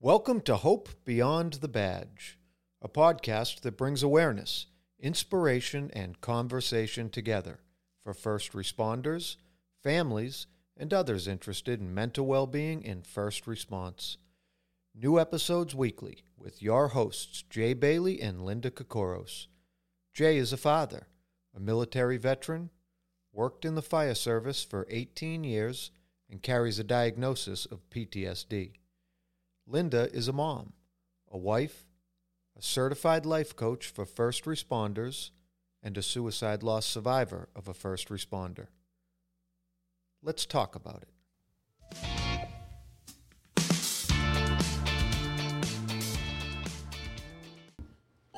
Welcome to Hope Beyond the Badge, a podcast that brings awareness, inspiration, and conversation together for first responders, families, and others interested in mental well being in first response. New episodes weekly with your hosts, Jay Bailey and Linda Kokoros. Jay is a father, a military veteran, worked in the fire service for 18 years, and carries a diagnosis of PTSD. Linda is a mom, a wife, a certified life coach for first responders, and a suicide loss survivor of a first responder. Let's talk about it.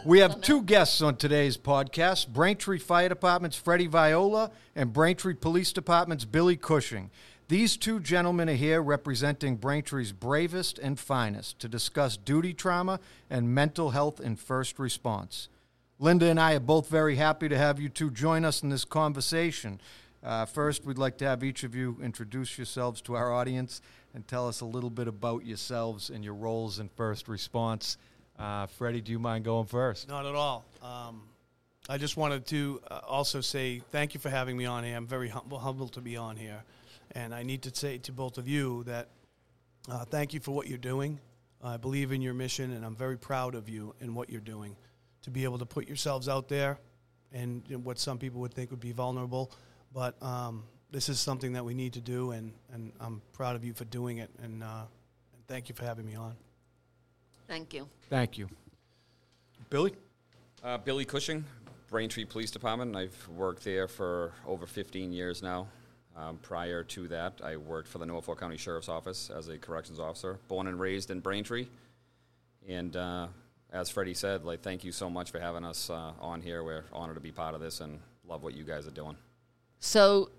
We have two guests on today's podcast Braintree Fire Department's Freddie Viola and Braintree Police Department's Billy Cushing. These two gentlemen are here representing Braintree's bravest and finest to discuss duty trauma and mental health in first response. Linda and I are both very happy to have you two join us in this conversation. Uh, first, we'd like to have each of you introduce yourselves to our audience and tell us a little bit about yourselves and your roles in first response. Uh, Freddie, do you mind going first? Not at all. Um, I just wanted to uh, also say thank you for having me on here. I'm very humble, humbled to be on here. And I need to say to both of you that uh, thank you for what you're doing. I believe in your mission, and I'm very proud of you and what you're doing. To be able to put yourselves out there and you know, what some people would think would be vulnerable. But um, this is something that we need to do, and, and I'm proud of you for doing it. And, uh, and thank you for having me on. Thank you. Thank you. Billy? Uh, Billy Cushing, Braintree Police Department. I've worked there for over 15 years now. Um, prior to that, I worked for the Norfolk County Sheriff's Office as a corrections officer, born and raised in Braintree. And uh, as Freddie said, like, thank you so much for having us uh, on here. We're honored to be part of this and love what you guys are doing. So,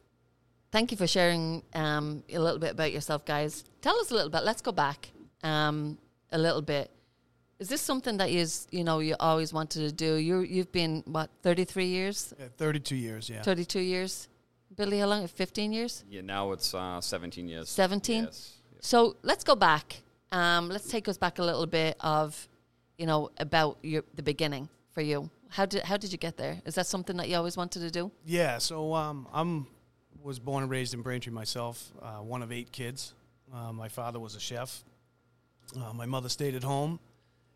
thank you for sharing um, a little bit about yourself, guys. Tell us a little bit. Let's go back um, a little bit. Is this something that you you know you always wanted to do? You you've been what thirty three years, Yeah, 32 years, yeah. thirty two years. Billy, how long? Fifteen years. Yeah, now it's uh, 17 years. 17? Yes. So let's go back. Um, let's take us back a little bit of, you know, about your the beginning for you. How did how did you get there? Is that something that you always wanted to do? Yeah, so um, I'm was born and raised in Braintree myself, uh, one of eight kids. Uh, my father was a chef. Uh, my mother stayed at home,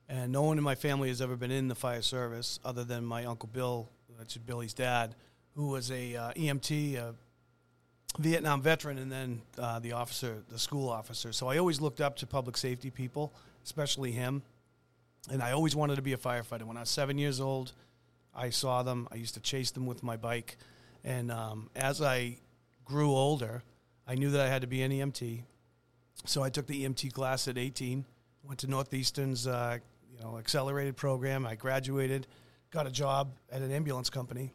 and no one in my family has ever been in the fire service other than my uncle Bill, that's Billy's dad, who was a uh, EMT, a Vietnam veteran, and then uh, the officer, the school officer. So I always looked up to public safety people, especially him, and I always wanted to be a firefighter. When I was seven years old, I saw them. I used to chase them with my bike, and um, as I grew older, I knew that I had to be an EMT. So I took the EMT class at 18. Went to Northeastern's, uh, you know, accelerated program. I graduated, got a job at an ambulance company,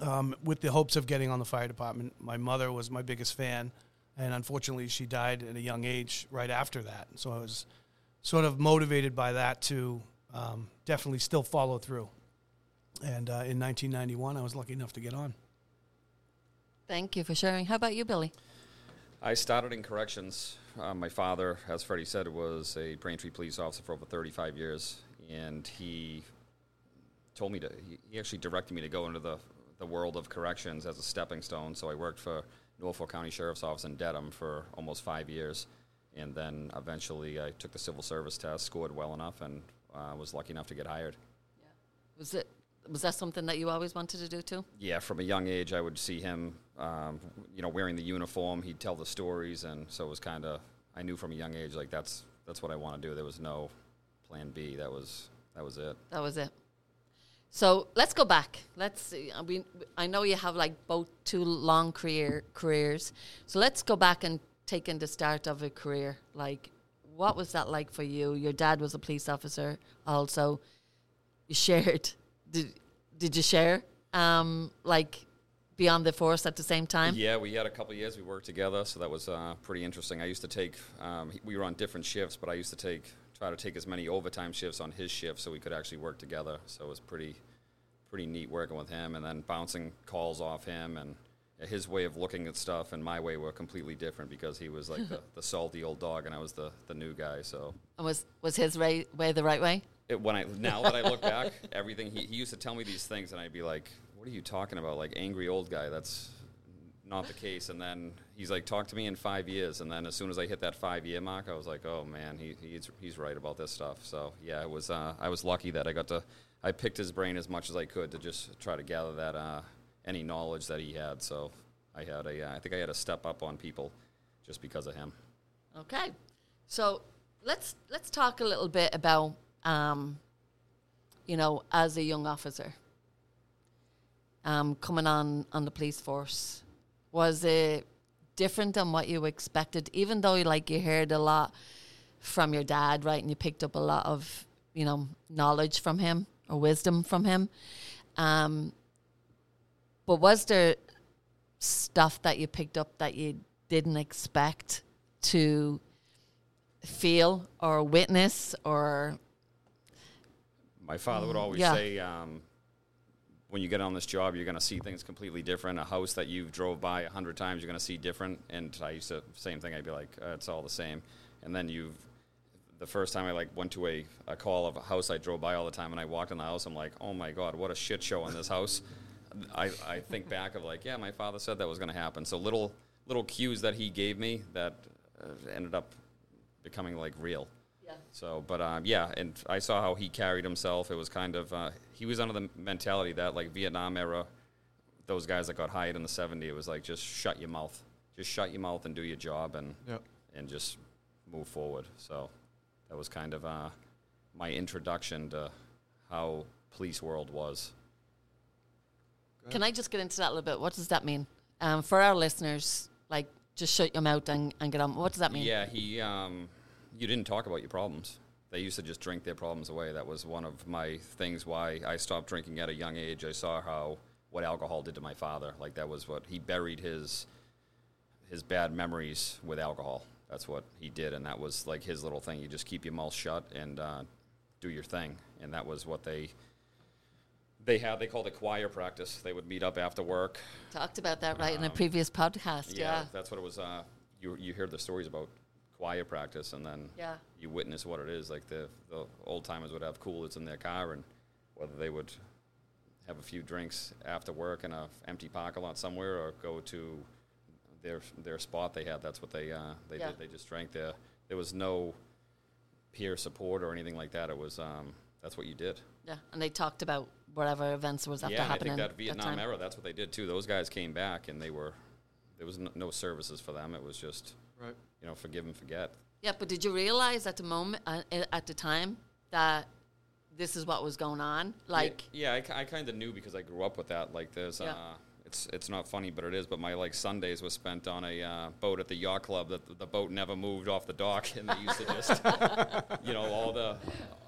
um, with the hopes of getting on the fire department. My mother was my biggest fan, and unfortunately, she died at a young age right after that. So I was sort of motivated by that to um, definitely still follow through. And uh, in 1991, I was lucky enough to get on. Thank you for sharing. How about you, Billy? I started in corrections. Uh, my father, as Freddie said, was a Braintree police officer for over 35 years, and he told me to. He, actually directed me to go into the the world of corrections as a stepping stone. So I worked for Norfolk County Sheriff's Office in Dedham for almost five years, and then eventually I took the civil service test, scored well enough, and uh, was lucky enough to get hired. Yeah. Was it was that something that you always wanted to do too? Yeah, from a young age, I would see him, um, you know, wearing the uniform. He'd tell the stories, and so it was kind of. I knew from a young age, like that's that's what I want to do. There was no plan B. That was that was it. That was it. So let's go back. Let's see. I mean, I know you have like both two long career careers. So let's go back and take in the start of a career. Like, what was that like for you? Your dad was a police officer, also. You shared. Did Did you share? Um, like beyond the force at the same time. Yeah, we had a couple of years we worked together, so that was uh, pretty interesting. I used to take. Um, we were on different shifts, but I used to take try to take as many overtime shifts on his shift so we could actually work together. So it was pretty pretty neat working with him, and then bouncing calls off him, and his way of looking at stuff and my way were completely different because he was like the, the salty old dog, and I was the the new guy. So And was was his way the right way? it, when I now that I look back, everything he, he used to tell me these things, and I'd be like, "What are you talking about? Like angry old guy? That's not the case." And then he's like, "Talk to me in five years." And then as soon as I hit that five year mark, I was like, "Oh man, he, he's he's right about this stuff." So yeah, it was uh, I was lucky that I got to I picked his brain as much as I could to just try to gather that uh, any knowledge that he had. So I had a uh, I think I had to step up on people just because of him. Okay, so let's let's talk a little bit about um, you know as a young officer um, coming on on the police force. Was it different than what you expected? Even though like you heard a lot from your dad, right, and you picked up a lot of you know knowledge from him or wisdom from him. Um, but was there stuff that you picked up that you didn't expect to feel or witness or My father would always yeah. say, um, when you get on this job, you're going to see things completely different. A house that you've drove by a hundred times, you're going to see different. And I used to same thing. I'd be like, uh, it's all the same. And then you've the first time I like went to a, a call of a house I drove by all the time, and I walked in the house. I'm like, oh my god, what a shit show in this house. I, I think back of like, yeah, my father said that was going to happen. So little little cues that he gave me that uh, ended up becoming like real. Yeah. So, but um, yeah, and I saw how he carried himself. It was kind of uh, he was under the mentality that like Vietnam era, those guys that got hired in the '70s, it was like just shut your mouth, just shut your mouth and do your job and Yep. and just move forward. So that was kind of uh, my introduction to how police world was. Can I just get into that a little bit? What does that mean? Um, for our listeners, like just shut your mouth and, and get on. What does that mean? Yeah, he. Um, you didn't talk about your problems. They used to just drink their problems away. That was one of my things why I stopped drinking at a young age. I saw how what alcohol did to my father. Like that was what he buried his his bad memories with alcohol. That's what he did, and that was like his little thing. You just keep your mouth shut and uh, do your thing, and that was what they they had. They called it choir practice. They would meet up after work. Talked about that right in a previous podcast. Yeah, Yeah. that's what it was. Uh, you you hear the stories about choir practice, and then Yeah. you witness what it is. Like the the old timers would have coolers in their car, and whether they would have a few drinks after work in a empty parking lot somewhere, or go to their their spot they had. That's what they uh, they Yeah. did. They just drank there. There was no peer support or anything like that. It was um, that's what you did. Yeah. And they talked about whatever events was after yeah, and I think that Vietnam time. era. That's what they did too. Those guys came back, and they were there was no, no services for them. It was just Right. you know forgive and forget. Yeah, but did you realize at the moment, uh, at the time, that this is what was going on? Like, yeah, yeah I, kind of knew because I grew up with that. Like, there's, Yeah. uh, it's it's not funny, but it is. But my like Sundays was spent on a uh, boat at the yacht club. That the, the boat never moved off the dock, and they used to just, you know, all the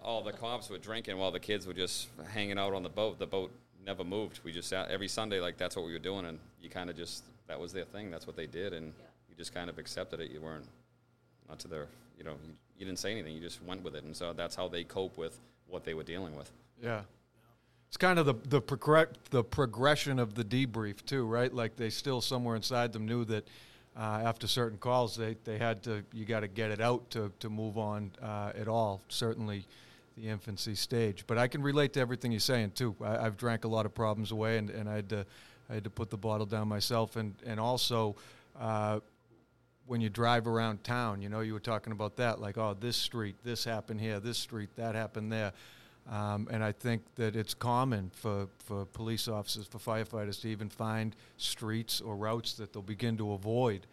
all the cops were drinking while the kids were just hanging out on the boat. The boat never moved. We just sat every Sunday like that's what we were doing, and you kind of just that was their thing. That's what they did, and you just kind of accepted it. You weren't not to their, you know, you, you didn't say anything. You just went with it, and so that's how they cope with what they were dealing with. Yeah. It's kind of the the, progre- the progression of the debrief too, right? Like they still somewhere inside them knew that uh, after certain calls they, they had to you got to get it out to, to move on uh, at all. Certainly, the infancy stage. But I can relate to everything you're saying too. I, I've drank a lot of problems away, and, and I had to I had to put the bottle down myself, and and also. Uh, when you drive around town, you know, you were talking about that, like, oh, this street, this happened here, this street, that happened there. Um, and I think that it's common for, for police officers, for firefighters to even find streets or routes that they'll begin to avoid.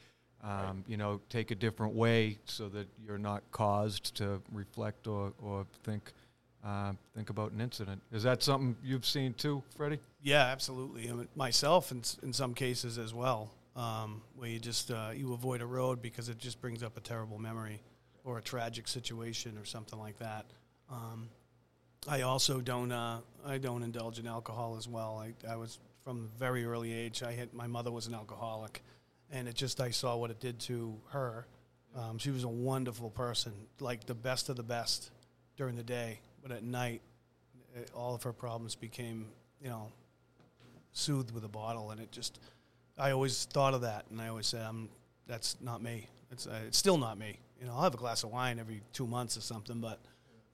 Um, You know, take a different way so that you're not caused to reflect or, or think uh, think about an incident. Is that something you've seen too, Freddie? Yeah, absolutely. I mean, myself, in in some cases as well, um, where you just uh, you avoid a road because it just brings up a terrible memory or a tragic situation or something like that. Um, I also don't uh, I don't indulge in alcohol as well. I, I was from a very early age. I had my mother was an alcoholic, and it just I saw what it did to her. Um, she was a wonderful person, like the best of the best during the day, but at night, it, all of her problems became you know, soothed with a bottle, and it just. I always thought of that, and I always said, "I'm that's not me. It's uh, it's still not me. You know, I'll have a glass of wine every two months or something, but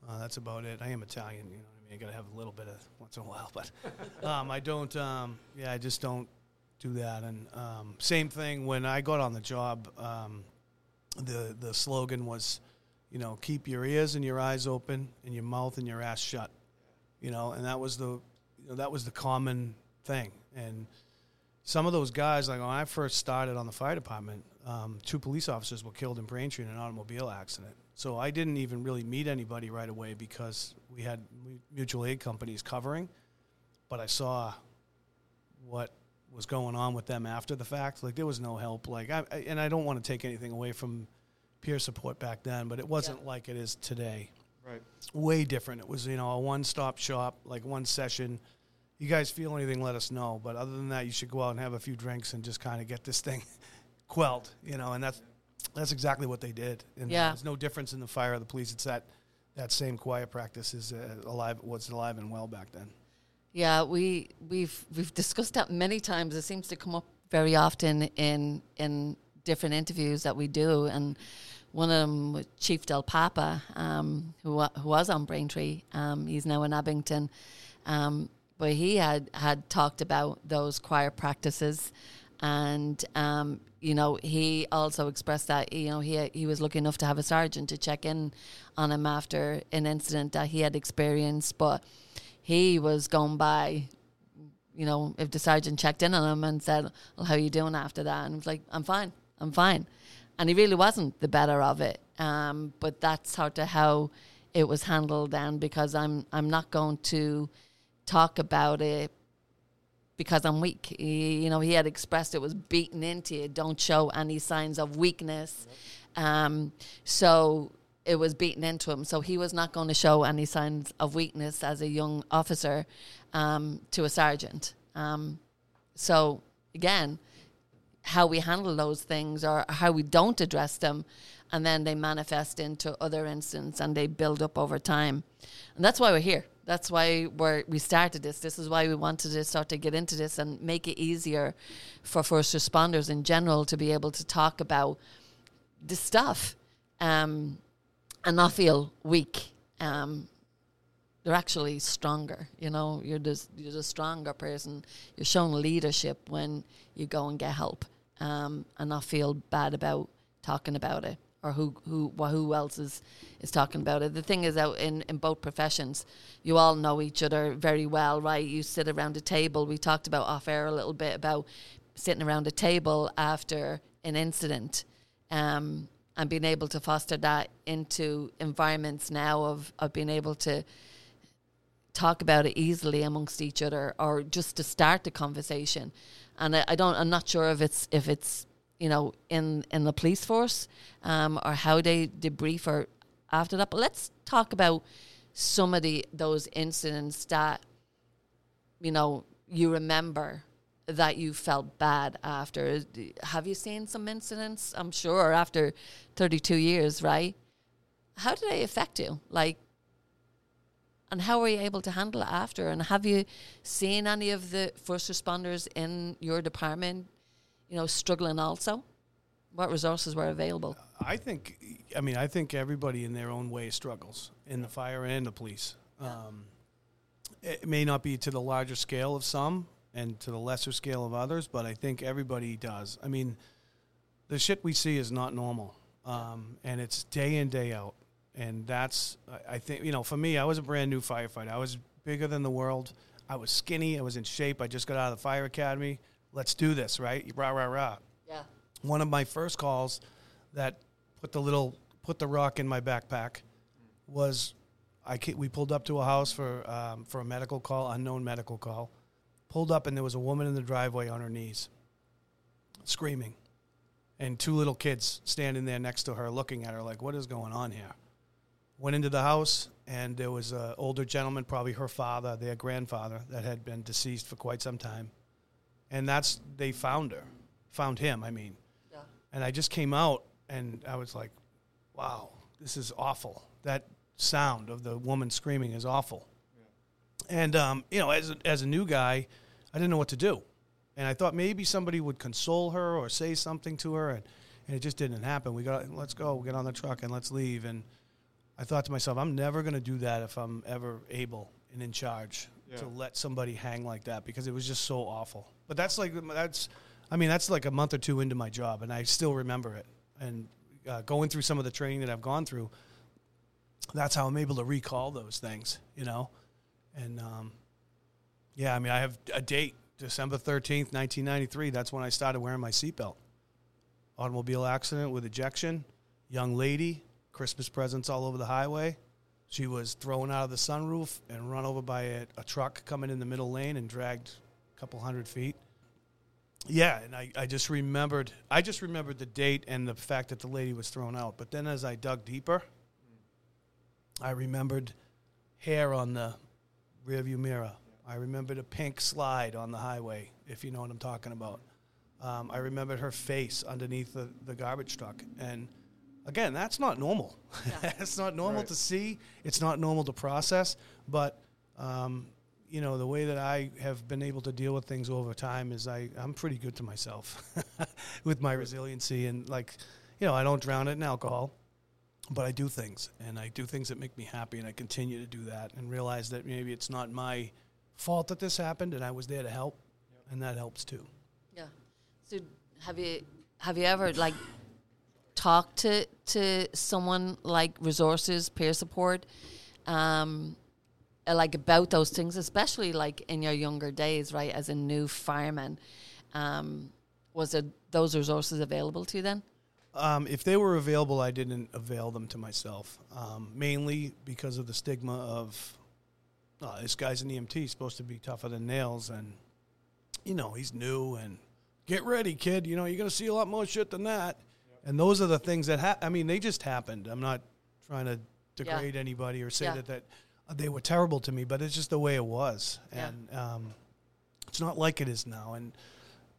uh, that's about it. I am Italian, you know what I mean. I got to have a little bit of once in a while, but um, I don't. Um, yeah, I just don't do that. And um, same thing when I got on the job. Um, the the slogan was, you know, keep your ears and your eyes open and your mouth and your ass shut. You know, and that was the you know, that was the common thing. And some of those guys, like when I first started on the fire department, um, two police officers were killed in Braintree in an automobile accident. So I didn't even really meet anybody right away because we had mutual aid companies covering. But I saw what was going on with them after the fact. Like there was no help. Like I, and I don't want to take anything away from peer support back then, but it wasn't yeah. like it is today. Right. Way different. It was you know a one-stop shop, like one session. You guys feel anything? Let us know. But other than that, you should go out and have a few drinks and just kind of get this thing quelled. You know, and that's that's exactly what they did. And yeah. There's no difference in the fire of the police. It's that that same choir practice is uh, alive. Was alive and well back then. Yeah, we we've we've discussed that many times. It seems to come up very often in in different interviews that we do, and one of them was Chief Del Papa, um, who who was on Braintree. Um, he's now in Abington, um, but he had had talked about those choir practices, and um, you know he also expressed that you know he he was lucky enough to have a sergeant to check in on him after an incident that he had experienced, but he was going by, you know, if the sergeant checked in on him and said, "Well, how are you doing after that?" and he was like, "I'm fine, I'm fine," and he really wasn't the better of it. Um, but that's sort of how it was handled then, because I'm I'm not going to talk about it because I'm weak. He, you know, he had expressed it was beaten into you. Don't show any signs of weakness. Um, so it was beaten into him. So he was not going to show any signs of weakness as a young officer um, to a sergeant. Um, so again, how we handle those things or how we don't address them, and then they manifest into other incidents and they build up over time. And that's why we're here. That's why we we started this. This is why we wanted to start to get into this and make it easier for first responders in general to be able to talk about the stuff. Um, and not feel weak. Um, they're actually stronger. You know, you're just you're the stronger person. You're showing leadership when you go and get help, um, and not feel bad about talking about it or who who who else is is talking about it. The thing is, out in in both professions, you all know each other very well, right? You sit around a table. We talked about off air a little bit about sitting around a table after an incident. Um, and being able to foster that into environments now of, of being able to talk about it easily amongst each other or just to start the conversation. And I, I don't I'm not sure if it's if it's you know in in the police force um, or how they debrief or after that. But let's talk about some of the those incidents that you know you remember that you felt bad after. Have you seen some incidents? I'm sure after 32 years, right? How did they affect you? Like, and how were you able to handle it after? And have you seen any of the first responders in your department, you know, struggling also? What resources were available? I think, I mean, I think everybody in their own way struggles in the fire and the police. Um, it may not be to the larger scale of some, and to the lesser scale of others, but I think everybody does. I mean, the shit we see is not normal, um, and it's day in day out, and that's I think you know for me, I was a brand new firefighter. I was bigger than the world. I was skinny. I was in shape. I just got out of the fire academy. Let's do this, right? Rah rah rah. Yeah. One of my first calls that put the little put the rock in my backpack was I we pulled up to a house for um, for a medical call, unknown medical call pulled up and there was a woman in the driveway on her knees screaming and two little kids standing there next to her looking at her like what is going on here went into the house and there was an older gentleman probably her father their grandfather that had been deceased for quite some time and that's they found her found him i mean yeah. and i just came out and i was like wow this is awful that sound of the woman screaming is awful And um, you know, as a, as a new guy, I didn't know what to do, and I thought maybe somebody would console her or say something to her, and, and it just didn't happen. We got let's go, get on the truck, and let's leave. And I thought to myself, I'm never going to do that if I'm ever able and in charge to let somebody hang like that because it was just so awful. But that's like that's, I mean, that's like a month or two into my job, and I still remember it. And uh, going through some of the training that I've gone through, that's how I'm able to recall those things, you know. And um, yeah, I mean, I have a date, December thirteenth, nineteen ninety three. That's when I started wearing my seatbelt. Automobile accident with ejection, young lady, Christmas presents all over the highway. She was thrown out of the sunroof and run over by a, a truck coming in the middle lane and dragged a couple hundred feet. Yeah, and I, I just remembered I just remembered the date and the fact that the lady was thrown out. But then as I dug deeper, I remembered hair on the rearview mirror. I remembered a pink slide on the highway, if you know what I'm talking about. Um, I remembered her face underneath the, the garbage truck. And again, that's not normal. Yeah. it's not normal Right. to see. It's not normal to process. But um, you know, the way that I have been able to deal with things over time is I, I'm pretty good to myself with my resiliency. And like, you know, I don't drown it in alcohol, but I do things and I do things that make me happy. And I continue to do that and realize that maybe it's not my fault that this happened and I was there to help. And that helps too. Yeah. So have you have you ever like talked to to someone like resources, peer support, um, uh, like about those things, especially like in your younger days, right? As a new fireman, um, was it those resources available to you then? Um, if they were available, I didn't avail them to myself, um, mainly because of the stigma of oh, this guy's an EMT, he's supposed to be tougher than nails, and you know he's new and get ready, kid. You know you're gonna see a lot more shit than that. And those are the things that ha- I mean, they just happened. I'm not trying to degrade anybody or say Yeah. that that uh, they were terrible to me, but it's just the way it was, Yeah. and um, it's not like it is now. And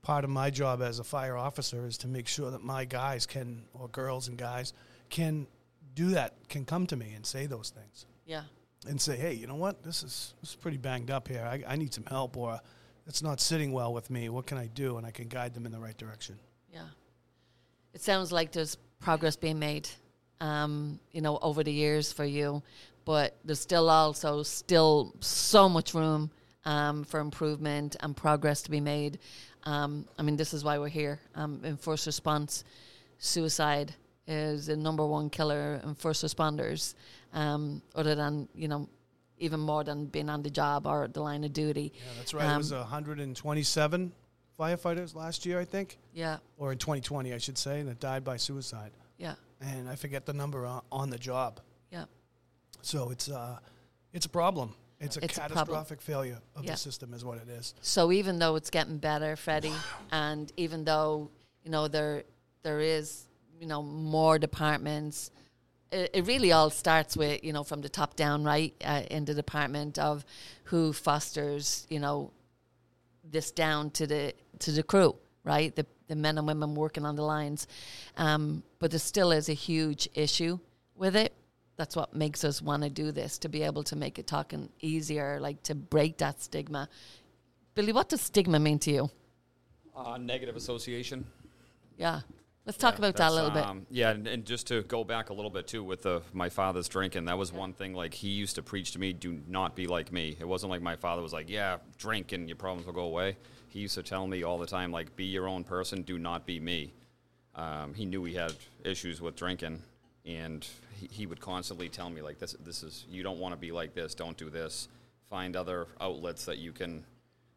part of my job as a fire officer is to make sure that my guys can, or girls and guys, can do that, can come to me and say those things Yeah. and say, hey, you know what, this is this is pretty banged up here. I, I need some help, or it's not sitting well with me. What can I do? And I can guide them in the right direction. It sounds like there's progress being made, um, you know, over the years for you, but there's still also still so much room um, for improvement and progress to be made. Um, I mean, this is why we're here. Um, in first response, suicide is the number one killer in first responders, um, other than, you know, even more than being on the job or the line of duty. Yeah, that's right. it was Um, 127 firefighters last year, I think, Yeah, or in 2020, I should say, that died by suicide. yeah, And I forget the number on, on the job. yeah. So it's uh, it's a problem. It's a It's a catastrophic failure of Yeah. the system, is what it is. So even though it's getting better, Freddie, and even though you know there there is you know more departments, it, it really all starts with you know from the top down, right, uh, in the department of who fosters you know this down to the to the crew, right, the the men and women working on the lines. Um, but there still is a huge issue with it. That's what makes us want to do this to be able to make it talking easier, like to break that stigma. Billy, what does stigma mean to you? Uh, negative association. Yeah. Let's talk Yeah, about that a little bit. um, Yeah, and, and just to go back a little bit too with the my father's drinking, that was one thing. Like he used to preach to me, "Do not be like me." It wasn't like my father was like, "Yeah, drink and your problems will go away." He used to tell me all the time, like, "Be your own person. Do not be me." Um, he knew he had issues with drinking, and he, he would constantly tell me, like, "This, this is you don't want to be like this. Don't do this. Find other outlets that you can."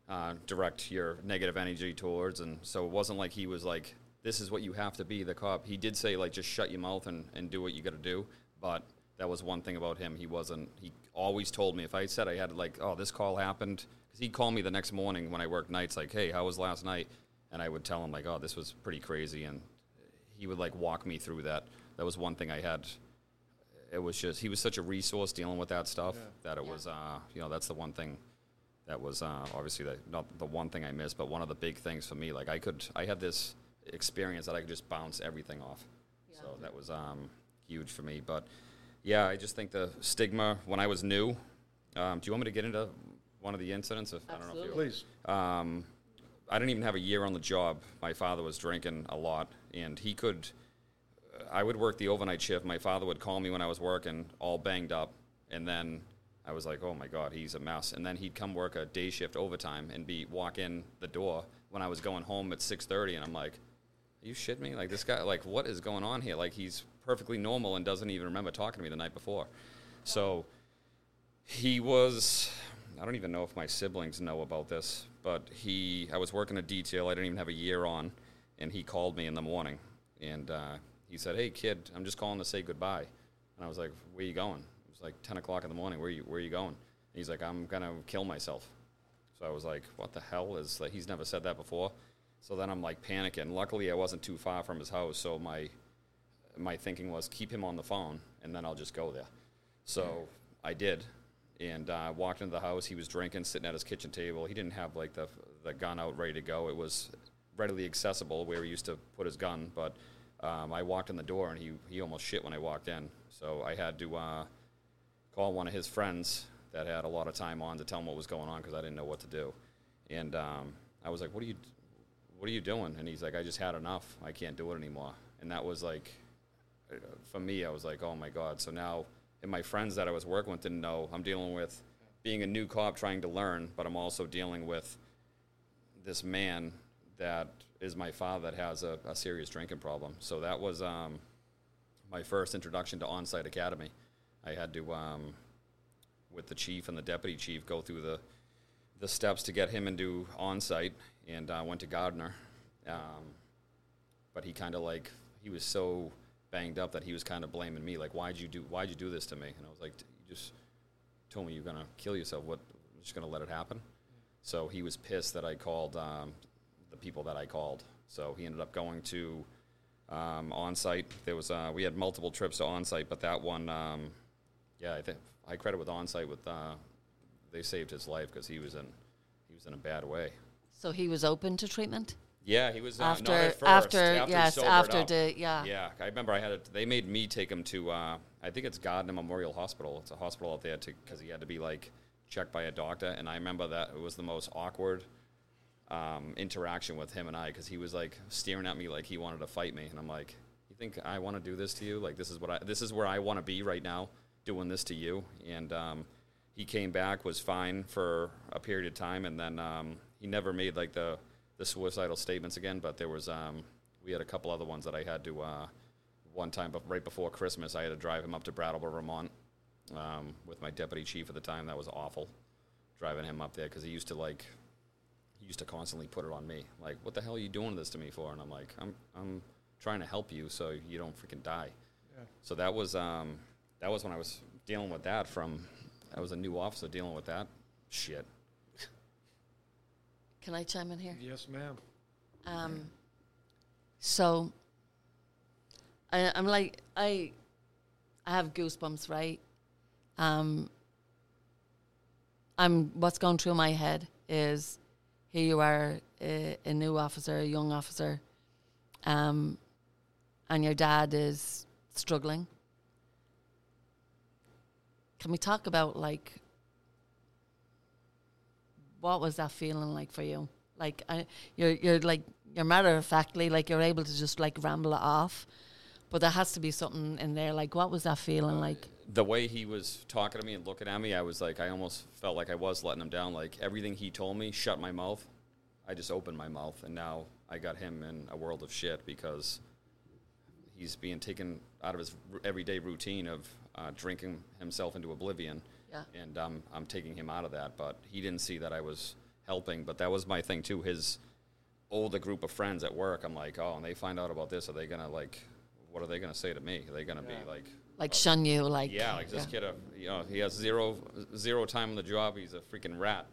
uh, direct your negative energy towards. And so it wasn't like he was like, this is what you have to be, the cop. He did say, like, just shut your mouth and, and do what you got to do. But that was one thing about him. He wasn't, he always told me, if I said I had, like, oh, this call happened, because he'd call me the next morning when I worked nights, like, hey, how was last night? And I would tell him, like, oh, this was pretty crazy. And he would, like, walk me through that. That was one thing I had. It was just, he was such a resource dealing with that stuff that it was, uh, you know, that's the one thing that was uh, obviously the, not the one thing I missed, but one of the big things for me. Like I could, I had this experience that I could just bounce everything off. So that was um, huge for me. But yeah, I just think the stigma when I was new. Um, do you want me to get into one of the incidents? If, I don't know if you, Absolutely. Please. um, I didn't even have a year on the job. My father was drinking a lot, and he could. I would work the overnight shift. My father would call me when I was working, all banged up, and then I was like, "Oh my God, he's a mess." And then he'd come work a day shift overtime and be walk in the door when I was going home at six thirty, and I'm like, "Are you shit me? Like this guy? Like what is going on here? Like he's perfectly normal and doesn't even remember talking to me the night before." So he was I don't even know if my siblings know about this, but he I was working a detail I didn't even have a year on, and he called me in the morning, and uh, he said, "Hey kid, I'm just calling to say goodbye," and I was like, "Where you going?" It was like 10 o'clock in the morning. Where you Where you going? And he's like, "I'm gonna kill myself." So I was like, "What the hell is like?" He's never said that before. So then I'm like panicking. Luckily, I wasn't too far from his house, so my my thinking was keep him on the phone, and then I'll just go there. So I did, and uh, walked into the house. He was drinking, sitting at his kitchen table. He didn't have like the the gun out ready to go. It was readily accessible where he used to put his gun. But um, I walked in the door, and he he almost shit when I walked in. So I had to uh, call one of his friends that had a lot of time on to tell him what was going on because I didn't know what to do. And um, I was like, "What are you, what are you doing?" And he's like, "I just had enough. I can't do it anymore." And that was like, uh, for me, I was like, "Oh my god!" So now, and my friends that I was working with didn't know. I'm dealing with being a new cop trying to learn, but I'm also dealing with this man that is my father that has a, a serious drinking problem. So that was um, my first introduction to on-site academy. I had to, um, with the chief and the deputy chief, go through the the steps to get him into on-site, and I uh, went to Gardner. Um, but he kind of like he was so banged up that he was kind of blaming me, like, "Why'd you do? Why'd you do this to me?" And I was like, "You just told me you're gonna kill yourself. What? I'm just gonna let it happen." So he was pissed that I called um, the people that I called. So he ended up going to um, on site. There was uh, we had multiple trips to on site, but that one, um, yeah, I think I credit with on site with uh, they saved his life because he was in he was in a bad way. So he was open to treatment Yeah, he was uh, after first, after, he yes after the yeah. Yeah, I remember I had it. They made me take him to. Uh, I think it's Gardner Memorial Hospital. It's a hospital out there because he had to be like checked by a doctor. And I remember that it was the most awkward um, interaction with him and I because he was like staring at me like he wanted to fight me, and I'm like, "You think I want to do this to you? Like this is what I this is where I want to be right now, doing this to you." And um, he came back, was fine for a period of time, and then um, he never made like the the suicidal statements again. But there was um, we had a couple other ones that I had to. Uh, one time, but right before Christmas, I had to drive him up to Brattleboro, Vermont, um, with my deputy chief at the time. That was awful, driving him up there because he used to like, he used to constantly put it on me. Like, what the hell are you doing this to me for? And I'm like, I'm, I'm trying to help you so you don't freaking die. Yeah. So that was, um, that was when I was dealing with that. From, I was a new officer dealing with that shit. Can I chime in here? Yes, ma'am. Um, so I, I'm like I, I have goosebumps, right? Um, I'm what's going through my head is here you are, a, a new officer, a young officer, um, and your dad is struggling. Can we talk about like what was that feeling like for you? Like I, you're you're like you're matter of factly like you're able to just like ramble it off, but there has to be something in there. Like what was that feeling like? the way he was talking to me and looking at me, I was like, I almost felt like I was letting him down. Like everything he told me, shut my mouth. I just opened my mouth, and now I got him in a world of shit because he's being taken out of his everyday routine of uh, drinking himself into oblivion. Yeah. And um, I'm taking him out of that, but he didn't see that I was helping. But that was my thing too. His older group of friends at work, I'm like, oh, and they find out about this, are they gonna like? What are they gonna say to me? Are they gonna be like? Like shun you? Like Yeah, like this kid, uh, you know, he has zero zero time on the job. He's a freaking rat.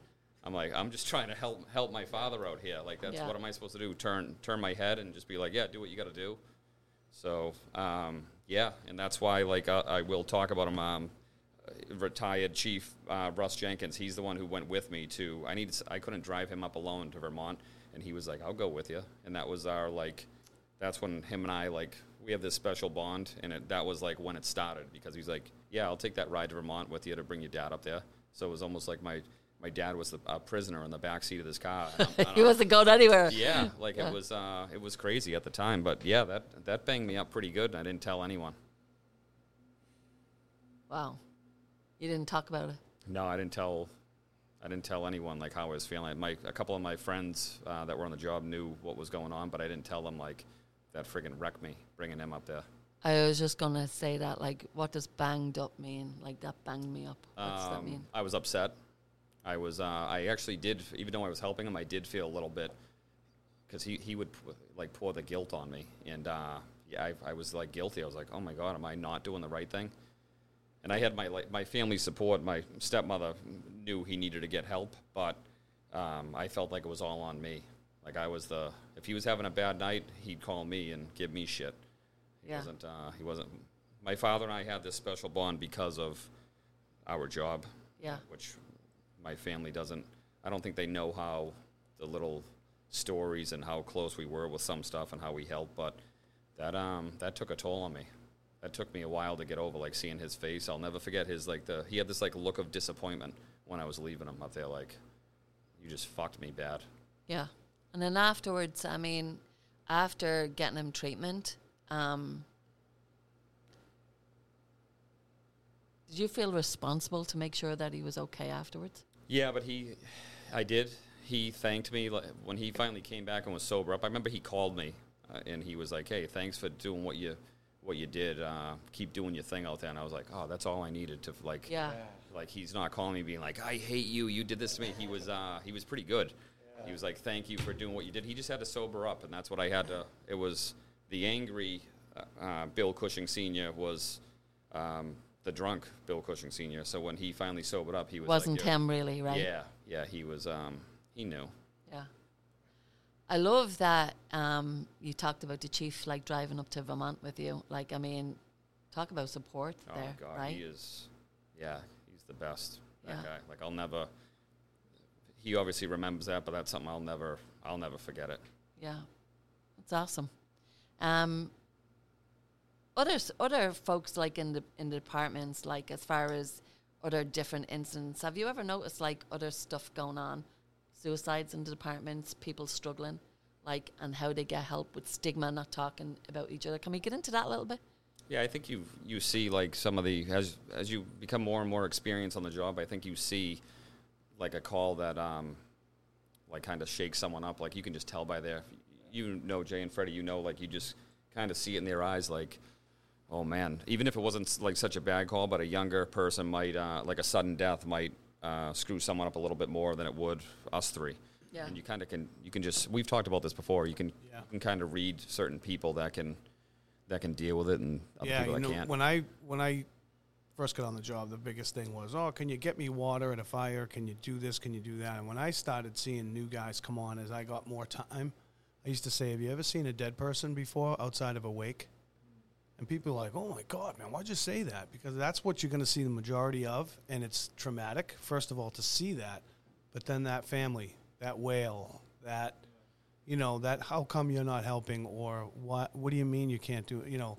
I'm like, I'm just trying to help help my father out here. Like, that's Yeah. what am I supposed to do? Turn turn my head and just be like, yeah, do what you got to do. So, um, yeah, and that's why, like, I, I will talk about him. Um, retired Chief uh, Russ Jenkins. He's the one who went with me to. I needed. I couldn't drive him up alone to Vermont, and he was like, "I'll go with you." And that was our like. That's when him and I like we have this special bond, and it, that was like when it started because he's like, "Yeah, I'll take that ride to Vermont with you to bring your dad up there." So it was almost like my my dad was the a prisoner in the back seat of this car. I'm- and he wasn't going anywhere. yeah, like Yeah. it was uh, it was crazy at the time, but yeah, that that banged me up pretty good. and I didn't tell anyone. Wow. You didn't talk about it. No, I didn't tell. I didn't tell anyone like how I was feeling. My a couple of my friends uh, that were on the job knew what was going on, but I didn't tell them like that friggin' wrecked me bringing him up there. I was just gonna say that. Like, what does banged up mean? Like that banged me up. What's that Um, mean? I was upset. I was. Uh, I actually did, even though I was helping him, I did feel a little bit because he he would like pour the guilt on me, and uh, yeah, I, I was like guilty. I was like, oh my god, am I not doing the right thing? And I had my my family support. My stepmother knew he needed to get help, but um, I felt like it was all on me. Like I was the if he was having a bad night, he'd call me and give me shit. He Yeah. wasn't. Uh, he wasn't. My father and I had this special bond because of our job Yeah. which my family doesn't. I don't think they know how the little stories and how close we were with some stuff and how we helped, but that um that took a toll on me. That took me a while to get over, like seeing his face. I'll never forget his like the he had this like look of disappointment when I was leaving him up there, like you just fucked me bad. Yeah. And then afterwards, I mean, after getting him treatment, um, did you feel responsible to make sure that he was okay afterwards? Yeah, but he, I did. He thanked me like, when he finally came back and was sober up. I remember he called me uh, and he was like, "Hey, thanks for doing what you what you did. Uh, keep doing your thing out there." And I was like, "Oh, that's all I needed to like." Yeah. Like he's not calling me being like, "I hate you. You did this to me." He was uh, he was pretty good. He was like, "Thank you for doing what you did." He just had to sober up, and that's what I had to. It was the angry uh, uh, Bill Cushing Senior was. Um, the drunk Bill Cushing Senior. So when he finally sobered up, he was Wasn't like, him really, right? yeah, yeah, he was. Um, he knew. I love that um, you talked about the chief like driving up to Vermont with you. Like, I mean, talk about support Oh there, God, right? he is. Yeah, he's the best. That Yeah. guy. Like I'll never. He obviously remembers that, but that's something I'll never. I'll never forget it. Yeah, that's awesome. Um, others, other folks like in the in the departments, like as far as other different incidents, have you ever noticed like other stuff going on, suicides in the departments, people struggling, like and how they get help with stigma, not talking about each other? Can we get into that a little bit? Yeah, I think you you see like some of the as as you become more and more experienced on the job, I think you see like a call that um like kind of shakes someone up. Like you can just tell by their you know Jay and Freddie, you know like you just kind of see it in their eyes like oh man, even if it wasn't like such a bad call, but a younger person might uh, like a sudden death might uh, screw someone up a little bit more than it would us three. Yeah. And you kind of can you can just we've talked about this before. You can Yeah. you can kind of read certain people that can that can deal with it and other yeah, people you that know, can't. when I when I first got on the job, the biggest thing was, oh, can you get me water at a fire? Can you do this? Can you do that? And when I started seeing new guys come on as I got more time, I used to say, have you ever seen a dead person before outside of a wake? And people are like, oh my God, man, why'd you say that? Because that's what you're going to see the majority of, and it's traumatic, first of all, to see that. But then that family, that wail, that, you know, that how come you're not helping, or what, what do you mean you can't do it? You know,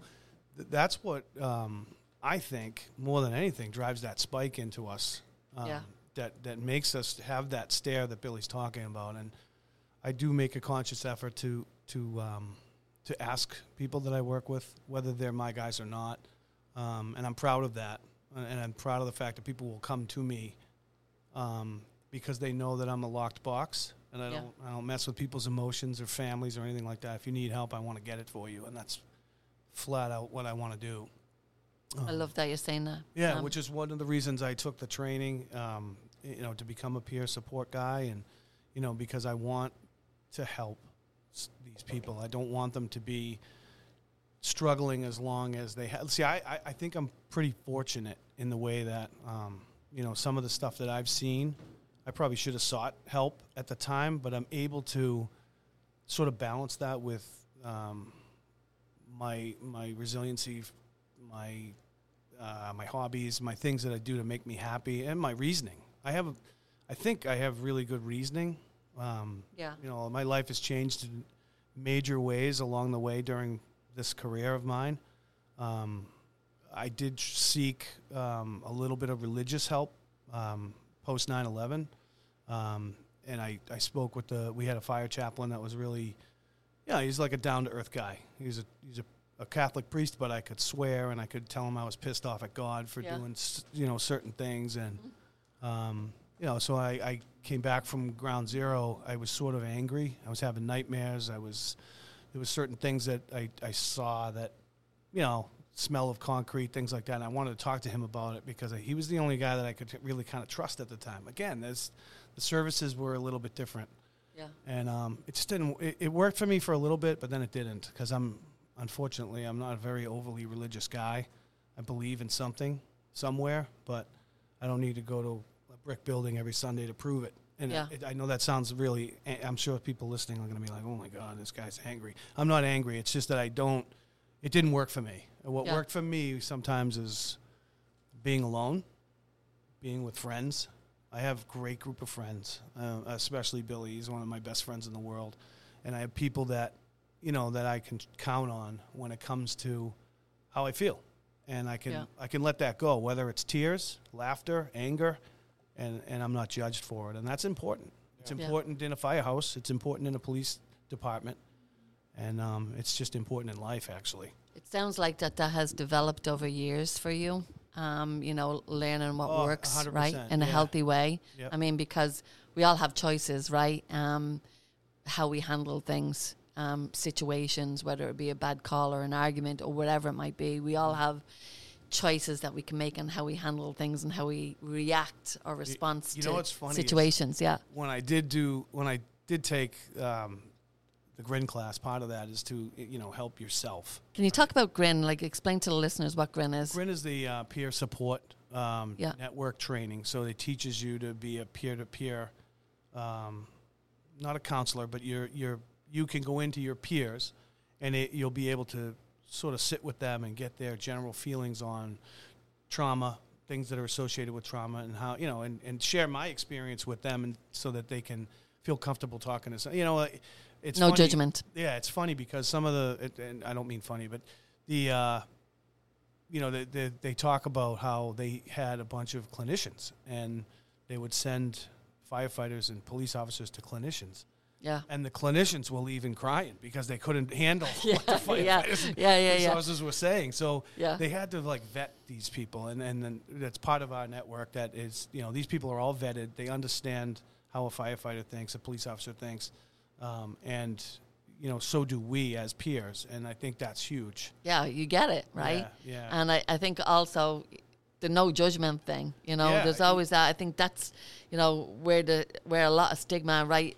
th- that's what um, I think more than anything drives that spike into us. Um, Yeah. That that makes us have that stare that Billy's talking about, and I do make a conscious effort to to um, to ask people that I work with whether they're my guys or not, um, and I'm proud of that, and and I'm proud of the fact that people will come to me um, because they know that I'm a locked box and I Yeah. don't I don't mess with people's emotions or families or anything like that. If you need help, I want to get it for you, and that's flat out what I want to do. I Um, love that you're saying that. yeah, Um, which is one of the reasons I took the training, um, you know, to become a peer support guy, and you know, because I want to help these people. I don't want them to be struggling as long as they have. See, I, I, think I'm pretty fortunate in the way that, um, you know, some of the stuff that I've seen, I probably should have sought help at the time, but I'm able to sort of balance that with um, my my resiliency, my uh, my hobbies, my things that I do to make me happy, and my reasoning. I have, I think I have really good reasoning. Um, yeah, you know, my life has changed in major ways along the way during this career of mine. Um, I did seek um, a little bit of religious help um, post 9 11. Um, and I, I spoke with the we had a fire chaplain that was really yeah he's like a down to earth guy he's a he's a, a Catholic priest but I could swear and I could tell him I was pissed off at God for Yeah. doing you know certain things and um, you know so I, I came back from ground zero. I was sort of angry. I was having nightmares. I was there was certain things that I, I saw that you know smell of concrete things like that. And I wanted to talk to him about it because he was the only guy that I could really kind of trust at the time. Again there's the services were a little bit different. Yeah. and um, it just didn't it, it worked for me for a little bit but then it didn't because i'm unfortunately i'm not a very overly religious guy. I believe in something somewhere but i don't need to go to brick building every sunday to prove it and Yeah. it, i know that sounds really i'm sure people listening are going to be like oh my god this guy's angry i'm not angry it's just that i don't it didn't work for me And what Yeah. worked for me sometimes is being alone being with friends I have a great group of friends, uh, especially Billy. He's one of my best friends in the world, and I have people that, you know, that I can count on when it comes to how I feel, and I can Yeah. I can let that go, whether it's tears, laughter, anger, and and I'm not judged for it, and that's important. It's Yeah. important in a firehouse. It's important in a police department, and um, it's just important in life, actually. It sounds like that that has developed over years for you. Um, you know, learning what Oh, works, right, in a yeah. healthy way. Yep. I mean, because we all have choices, right? Um, how we handle things, um, situations, whether it be a bad call or an argument or whatever it might be. We all have choices that we can make and how we handle things and how we react or respond you to know what's funny situations. Yeah. when I did do when I did take um, the grin class, part of that is to you know help yourself. Can you talk about Grin? Like, explain to the listeners what Grin is. Grin is the uh, peer support um, Yeah. network training, so it teaches you to be a peer to peer, not a counselor, but you're you're you can go into your peers, and it, you'll be able to sort of sit with them and get their general feelings on trauma, things that are associated with trauma, and how you know, and, and share my experience with them, and so that they can feel comfortable talking to some, you know. uh, It's no funny- judgment. yeah, it's funny because some of the, it, and I don't mean funny, but the, uh, you know, they, they, they talk about how they had a bunch of clinicians and they would send firefighters and police officers to clinicians. Yeah. And the clinicians were leaving crying because they couldn't handle what the Yeah, yeah, firefighters yeah, yeah, police yeah. were saying. So Yeah. they had to like vet these people, and and then that's part of our network. That is, you know, these people are all vetted. They understand how a firefighter thinks, a police officer thinks, um, and you know, so do we as peers. And I think that's huge. Yeah, you get it, right? Yeah, yeah. And I, I think also the no judgment thing, you know, Yeah, there's always that. I think that's, you know, where the where a lot of stigma, right?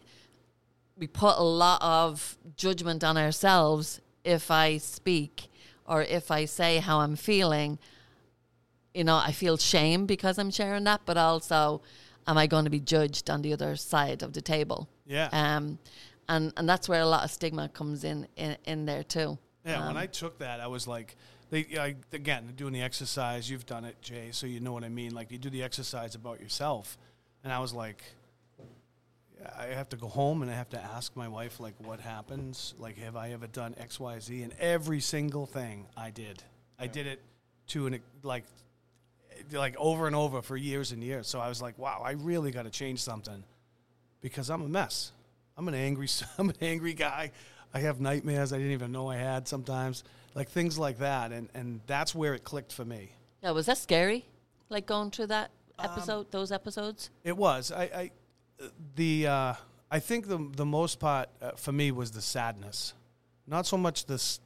We put a lot of judgment on ourselves if I speak or if I say how I'm feeling. You know, I feel shame because I'm sharing that, but also, am I going to be judged on the other side of the table? Yeah. Um, and and that's where a lot of stigma comes in in, in there too. Yeah, Um, when I took that, I was like, they I, again doing the exercise. You've done it, Jay, so you know what I mean. Like you do the exercise about yourself, and I was like, I have to go home and I have to ask my wife like, what happens? Like, have I ever done X, Y, Z? And every single thing I did, I did it to an like, like over and over for years and years. So I was like, wow, I really got to change something because I'm a mess. I'm an angry, I'm an angry guy. I have nightmares I didn't even know I had sometimes, like things like that, and and that's where it clicked for me. Yeah, was that scary? Like going through that Um, episode, those episodes? It was. I, I the uh, I think the the most part uh, for me was the sadness, not so much this.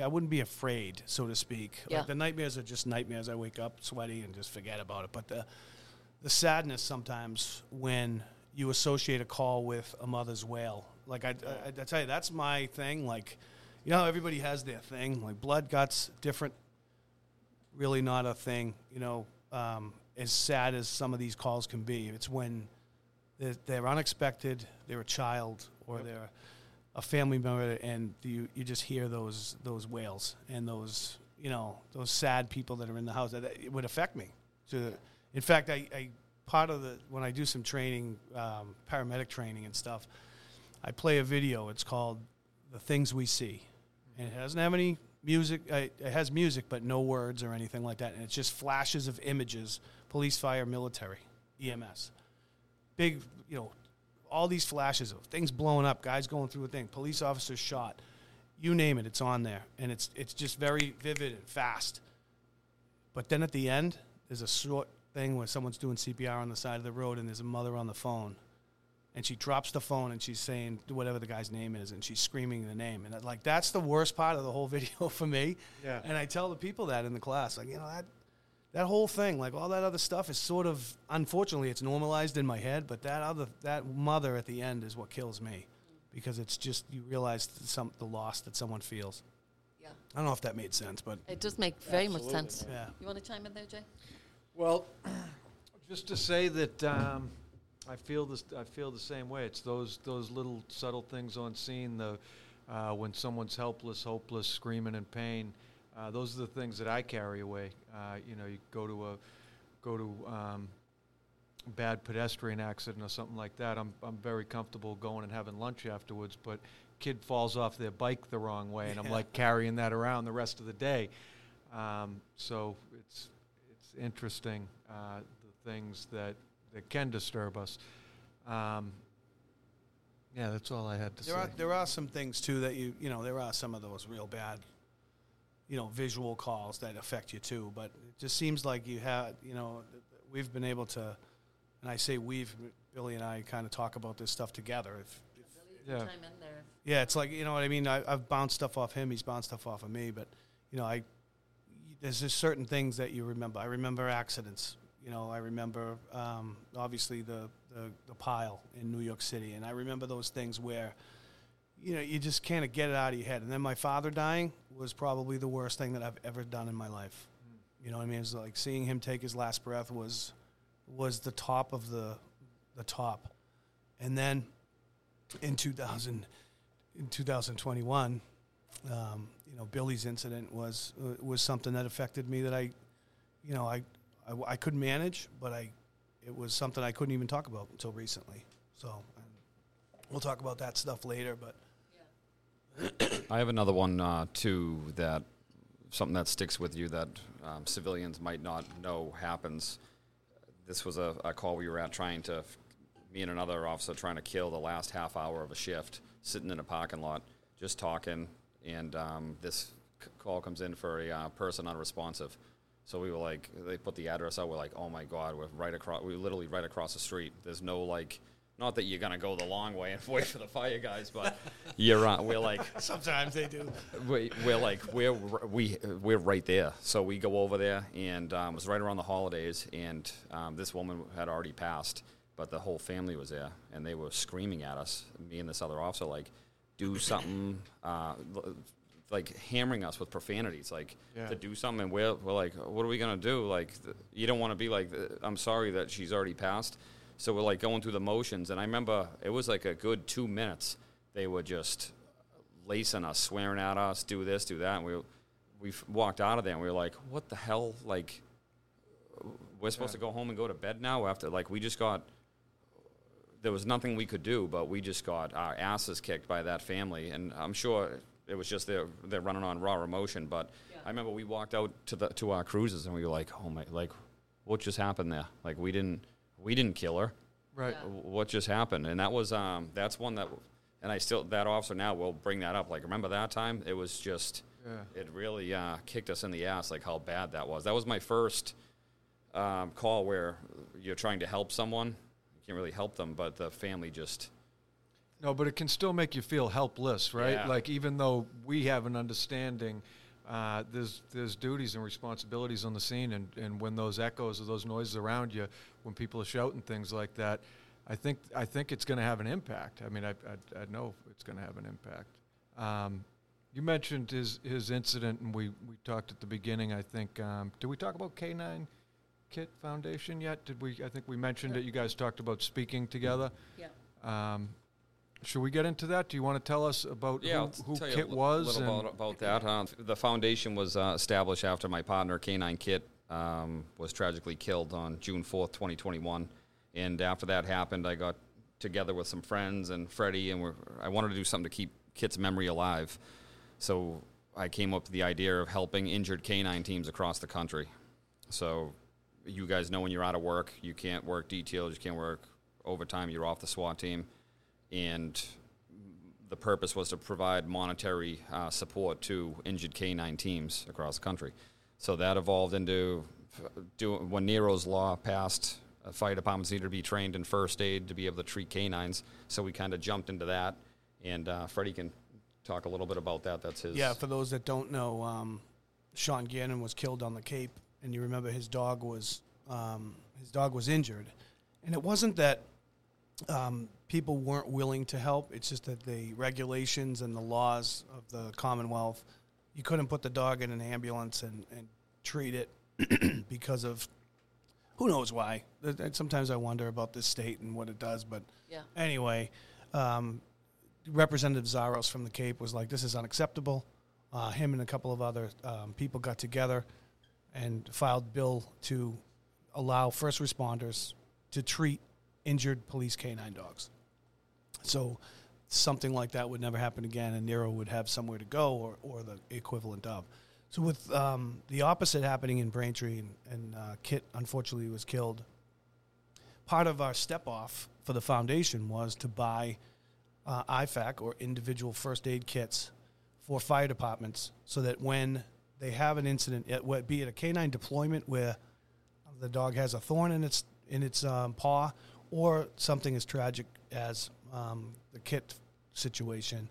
I wouldn't be afraid, so to speak. Yeah. Like the nightmares are just nightmares. I wake up sweaty and just forget about it. But the the sadness sometimes when you associate a call with a mother's wail. Like I, I, I tell you, that's my thing. Like, you know, everybody has their thing. Like blood, guts, different. Really not a thing. You know, um, as sad as some of these calls can be, it's when they're, they're unexpected. They're a child or they're a family member, and you you just hear those those wails and those you know those sad people that are in the house. That it would affect me. To, in fact, I, I part of the when I do some training, um, paramedic training and stuff, I play a video. It's called "The Things We See," and it doesn't have any music. It has music, but no words or anything like that. And it's just flashes of images: police, fire, military, EMS big, you know, all these flashes of things blowing up, guys going through a thing, police officers shot, you name it, it's on there, and it's it's just very vivid and fast. But then at the end, there's a short thing where someone's doing CPR on the side of the road, and there's a mother on the phone, and she drops the phone and she's saying whatever the guy's name is, and she's screaming the name, and like that's the worst part of the whole video for me. Yeah. And I tell the people that in the class, like you know that that whole thing, like all that other stuff, is sort of unfortunately it's normalized in my head, but that other that mother at the end is what kills me, because it's just you realize some the loss that someone feels. Yeah. I don't know if that made sense, but It does make very much sense. yeah. You want to chime in there, Jay? Well, just to say that um, I feel this. I feel the same way. It's those those little subtle things on scene. The uh, when someone's helpless, hopeless, screaming in pain. Uh, those are the things that I carry away. Uh, you know, you go to a go to um, bad pedestrian accident or something like that. I'm I'm very comfortable going and having lunch afterwards, but kid falls off their bike the wrong way, and I'm like carrying that around the rest of the day. Um, so it's it's interesting uh, the things that that can disturb us. Um, yeah, that's all I had to There say. are there are some things too that you you know there are some of those real bad, you know, visual calls that affect you too. But it just seems like you had you know we've been able to, and I say we've Billy and I kind of talk about this stuff together. If, if Yeah. Chime in there. yeah, it's like you know what I mean. I, I've bounced stuff off him. He's bounced stuff off of me. But you know, I there's just certain things that you remember. I remember accidents. You know, I remember um, obviously the, the the pile in New York City, and I remember those things where you know you just can't get it out of your head. And then my father dying was probably the worst thing that I've ever done in my life. You know what I mean? It's like seeing him take his last breath was was the top of the the top. And then in 2000 in 2021 um, you know Billy's incident was was something that affected me that I you know I, I I couldn't manage but I it was something I couldn't even talk about until recently so we'll talk about that stuff later but I have another one uh, too that something that sticks with you that um, civilians might not know happens. This was a, a call we were at trying to, me and another officer trying to kill the last half hour of a shift, sitting in a parking lot, just talking, and um, this c- call comes in for a uh, person unresponsive. So we were like, they put the address out. We're like, oh my god, we're right across. We're literally right across the street. There's no like, not that you're gonna go the long way and wait for the fire guys, but you're uh, we're like sometimes they do we, we're like we're we we're right there. So we go over there, and um, it was right around the holidays, and um, this woman had already passed, but the whole family was there, and they were screaming at us, me and this other officer, like, do something, uh, like hammering us with profanities, like Yeah. to do something. And we're we're like, what are we gonna do? Like, you don't want to be like, I'm sorry that she's already passed. So we're like going through the motions, and I remember it was like a good two minutes. They were just lacing us, swearing at us, do this, do that. And we we walked out of there and we were like, what the hell? Like, we're supposed Yeah. to go home and go to bed now after like we just got. There was nothing we could do, but we just got our asses kicked by that family, and I'm sure it was just they're they're running on raw emotion. But I remember we walked out to the to our cruises and we were like, oh my, like, what just happened there? Like we didn't we didn't kill her right. Yeah. what just happened and that was um that's one that and i still that officer now will bring that up like remember that time it was just Yeah. it really uh, kicked us in the ass like how bad that was that was my first um, call where you're trying to help someone you can't really help them but the family just No, but it can still make you feel helpless, right? Yeah. Like even though we have an understanding, uh, there's there's duties and responsibilities on the scene, and, and when those echoes or those noises around you, when people are shouting things like that, I think I think it's going to have an impact. I mean, I I, I know it's going to have an impact. Um, you mentioned his his incident, and we, we talked at the beginning. I think um, did we talk about K nine Kit Foundation yet? Did we? I think we mentioned it. You guys talked about speaking together. Yeah. Um, should we get into that? Do you want to tell us about Yeah, who, who Kit a was? little about, about that. Uh, the foundation was uh, established after my partner, K9 Kit, um, was tragically killed on June 4th, 2021. And after that happened, I got together with some friends and Freddie, and we're, I wanted to do something to keep Kit's memory alive. So I came up with the idea of helping injured canine teams across the country. So you guys know when you're out of work, you can't work details, you can't work overtime, you're off the SWAT team, and the purpose was to provide monetary uh, support to injured canine teams across the country. So that evolved into doing when Nero's law passed. Fire departments needed to be trained in first aid to be able to treat canines. So we kind of jumped into that, and uh, Freddie can talk a little bit about that. That's his. Yeah, for those that don't know, um, Sean Gannon was killed on the Cape, and you remember his dog was um, his dog was injured, and it wasn't that um, people weren't willing to help. It's just that the regulations and the laws of the Commonwealth, you couldn't put the dog in an ambulance and, and treat it because of who knows why. Sometimes I wonder about this state and what it does, but Yeah. anyway, um, Representative Zaros from the Cape was like, "This is unacceptable." Uh, him and a couple of other um, people got together and filed bill to allow first responders to treat injured police canine dogs. So something like that would never happen again, and Nero would have somewhere to go, or, or the equivalent of. So with um, the opposite happening in Braintree, and, and uh, Kit unfortunately was killed. Part of our step off for the foundation was to buy uh, IFAK or individual first aid kits for fire departments, so that when they have an incident, be it a canine deployment where the dog has a thorn in its in its um, paw, or something as tragic as um, the kit situation,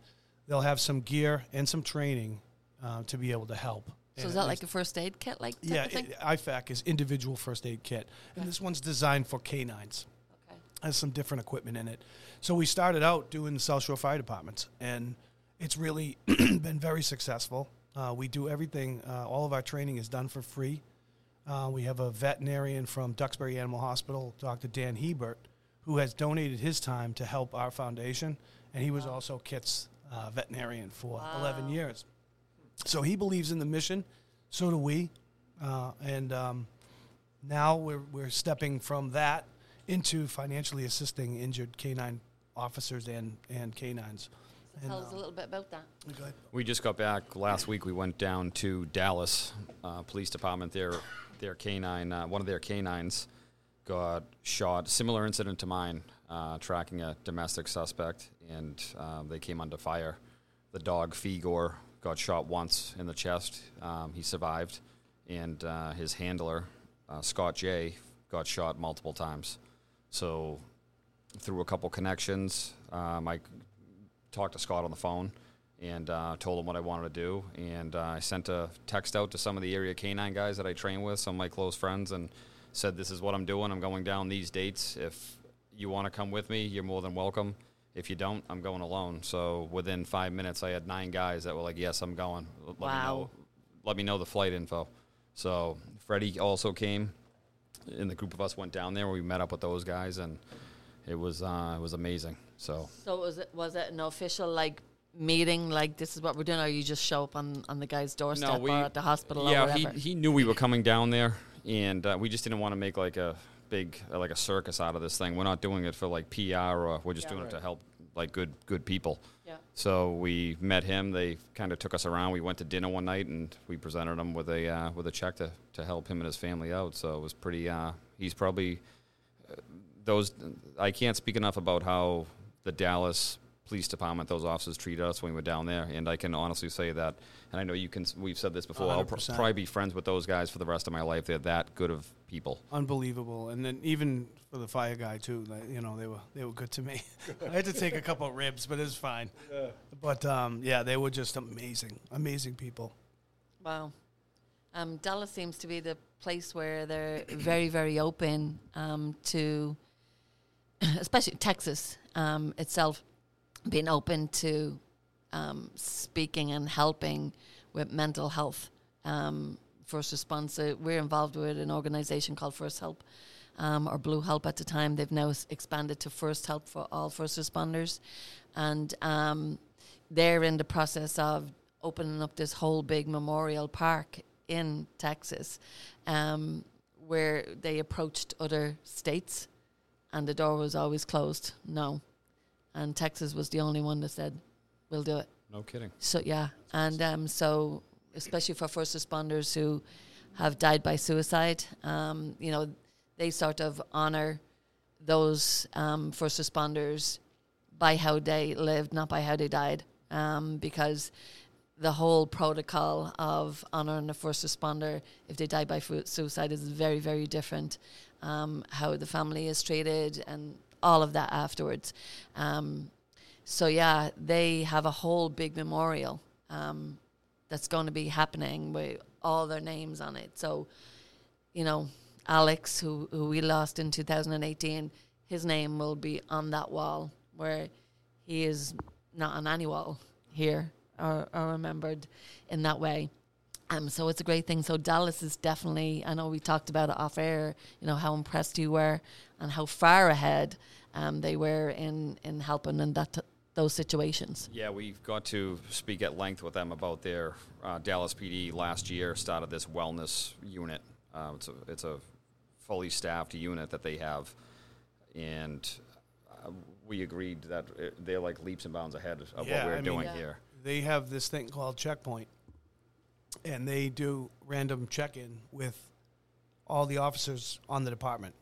they'll have some gear and some training uh, to be able to help. So And is that like a first aid kit, like yeah, it- IFAK is individual first aid kit, and this one's designed for canines. okay. Has some different equipment in it. So we started out doing the South Shore Fire Departments, and it's really been very successful. Uh, we do everything. Uh, all of our training is done for free. Uh, we have a veterinarian from Duxbury Animal Hospital, Dr. Dan Hebert, who has donated his time to help our foundation, and he was also Kit's uh, veterinarian for 11 years. So he believes in the mission. So do we. Uh, and um, now we're, we're stepping from that into financially assisting injured canine officers and, and canines. And, Tell us a um, little bit about that. go ahead. We just got back last week. We went down to Dallas uh, Police Department. Their their canine, uh, one of their canines, got shot. Similar incident to mine, uh, tracking a domestic suspect, and um, they came under fire. The dog Figor got shot once in the chest. Um, he survived, and uh, his handler uh, Scott J got shot multiple times. So through a couple connections, um, I talked to Scott on the phone and uh, told him what I wanted to do. And uh, I sent a text out to some of the area canine guys that I train with, some of my close friends, and said, This is what I'm doing. I'm going down these dates. If you want to come with me, you're more than welcome. If you don't, I'm going alone. So within five minutes, I had nine guys that were like, Yes, I'm going. Let Me Wow. know, let me know the flight info. So Freddie also came, and the group of us went down there. We met up with those guys, and it was uh, it was amazing. So So was it was it an official like meeting? Like this is what we're doing, or you just show up on, on the guy's doorstep or at the hospital yeah, he, he knew we were coming down there, and uh, we just didn't want to make like a big uh, like a circus out of this thing. We're not doing it for like PR, or we're just Yeah. doing it to help like good good people. yeah. So we met him. They kind of took us around. We went to dinner one night, and we presented him with a uh, with a check to, to help him and his family out. So it was pretty. Uh, he's probably uh, those. I can't speak enough about how the Dallas Police Department, those officers treated us when we were down there, and I can honestly say that. And I know you can. We've said this before. I'll pr- probably be friends with those guys for the rest of my life. They're that good of people. Unbelievable. And then even for the fire guy too, like, you know, they were they were good to me. I had to take a couple of ribs, but it was fine. But um, yeah, they were just amazing, amazing people. Wow. Um, Dallas seems to be the place where they're very, very open um, to, especially Texas um, itself, being open to um, speaking and helping with mental health. Um, first response, uh, we're involved with an organization called First Help. Um, or Blue Help at the time. They've now expanded to First Help for all first responders. And um, they're in the process of opening up this whole big memorial park in Texas, um, where they approached other states, and the door was always closed. No, and Texas was the only one that said, "We'll do it." No kidding. So yeah, and um, so especially for first responders who have died by suicide, um, you know, they sort of honor those um, first responders by how they lived, not by how they died, um, because the whole protocol of honoring a first responder if they die by fu- suicide is very, very different. Um, how the family is treated and all of that afterwards. Um, so yeah, they have a whole big memorial um, that's going to be happening with all their names on it. So, you know, Alex, who who we lost in 2018, his name will be on that wall where he is not on any wall here or, or remembered in that way. Um, so it's a great thing. So Dallas is definitely. I know we talked about it off air. You know how impressed you were and how far ahead um, they were in in helping in that t- those situations. Yeah, we've got to speak at length with them about their uh, Dallas PD last year started this wellness unit. Uh, it's a it's a fully staffed unit that they have, and uh, we agreed that uh, they're like leaps and bounds ahead of Yeah, what we're I mean- doing Yeah. here. they have this thing called checkpoint and they do random check-in with all the officers on the department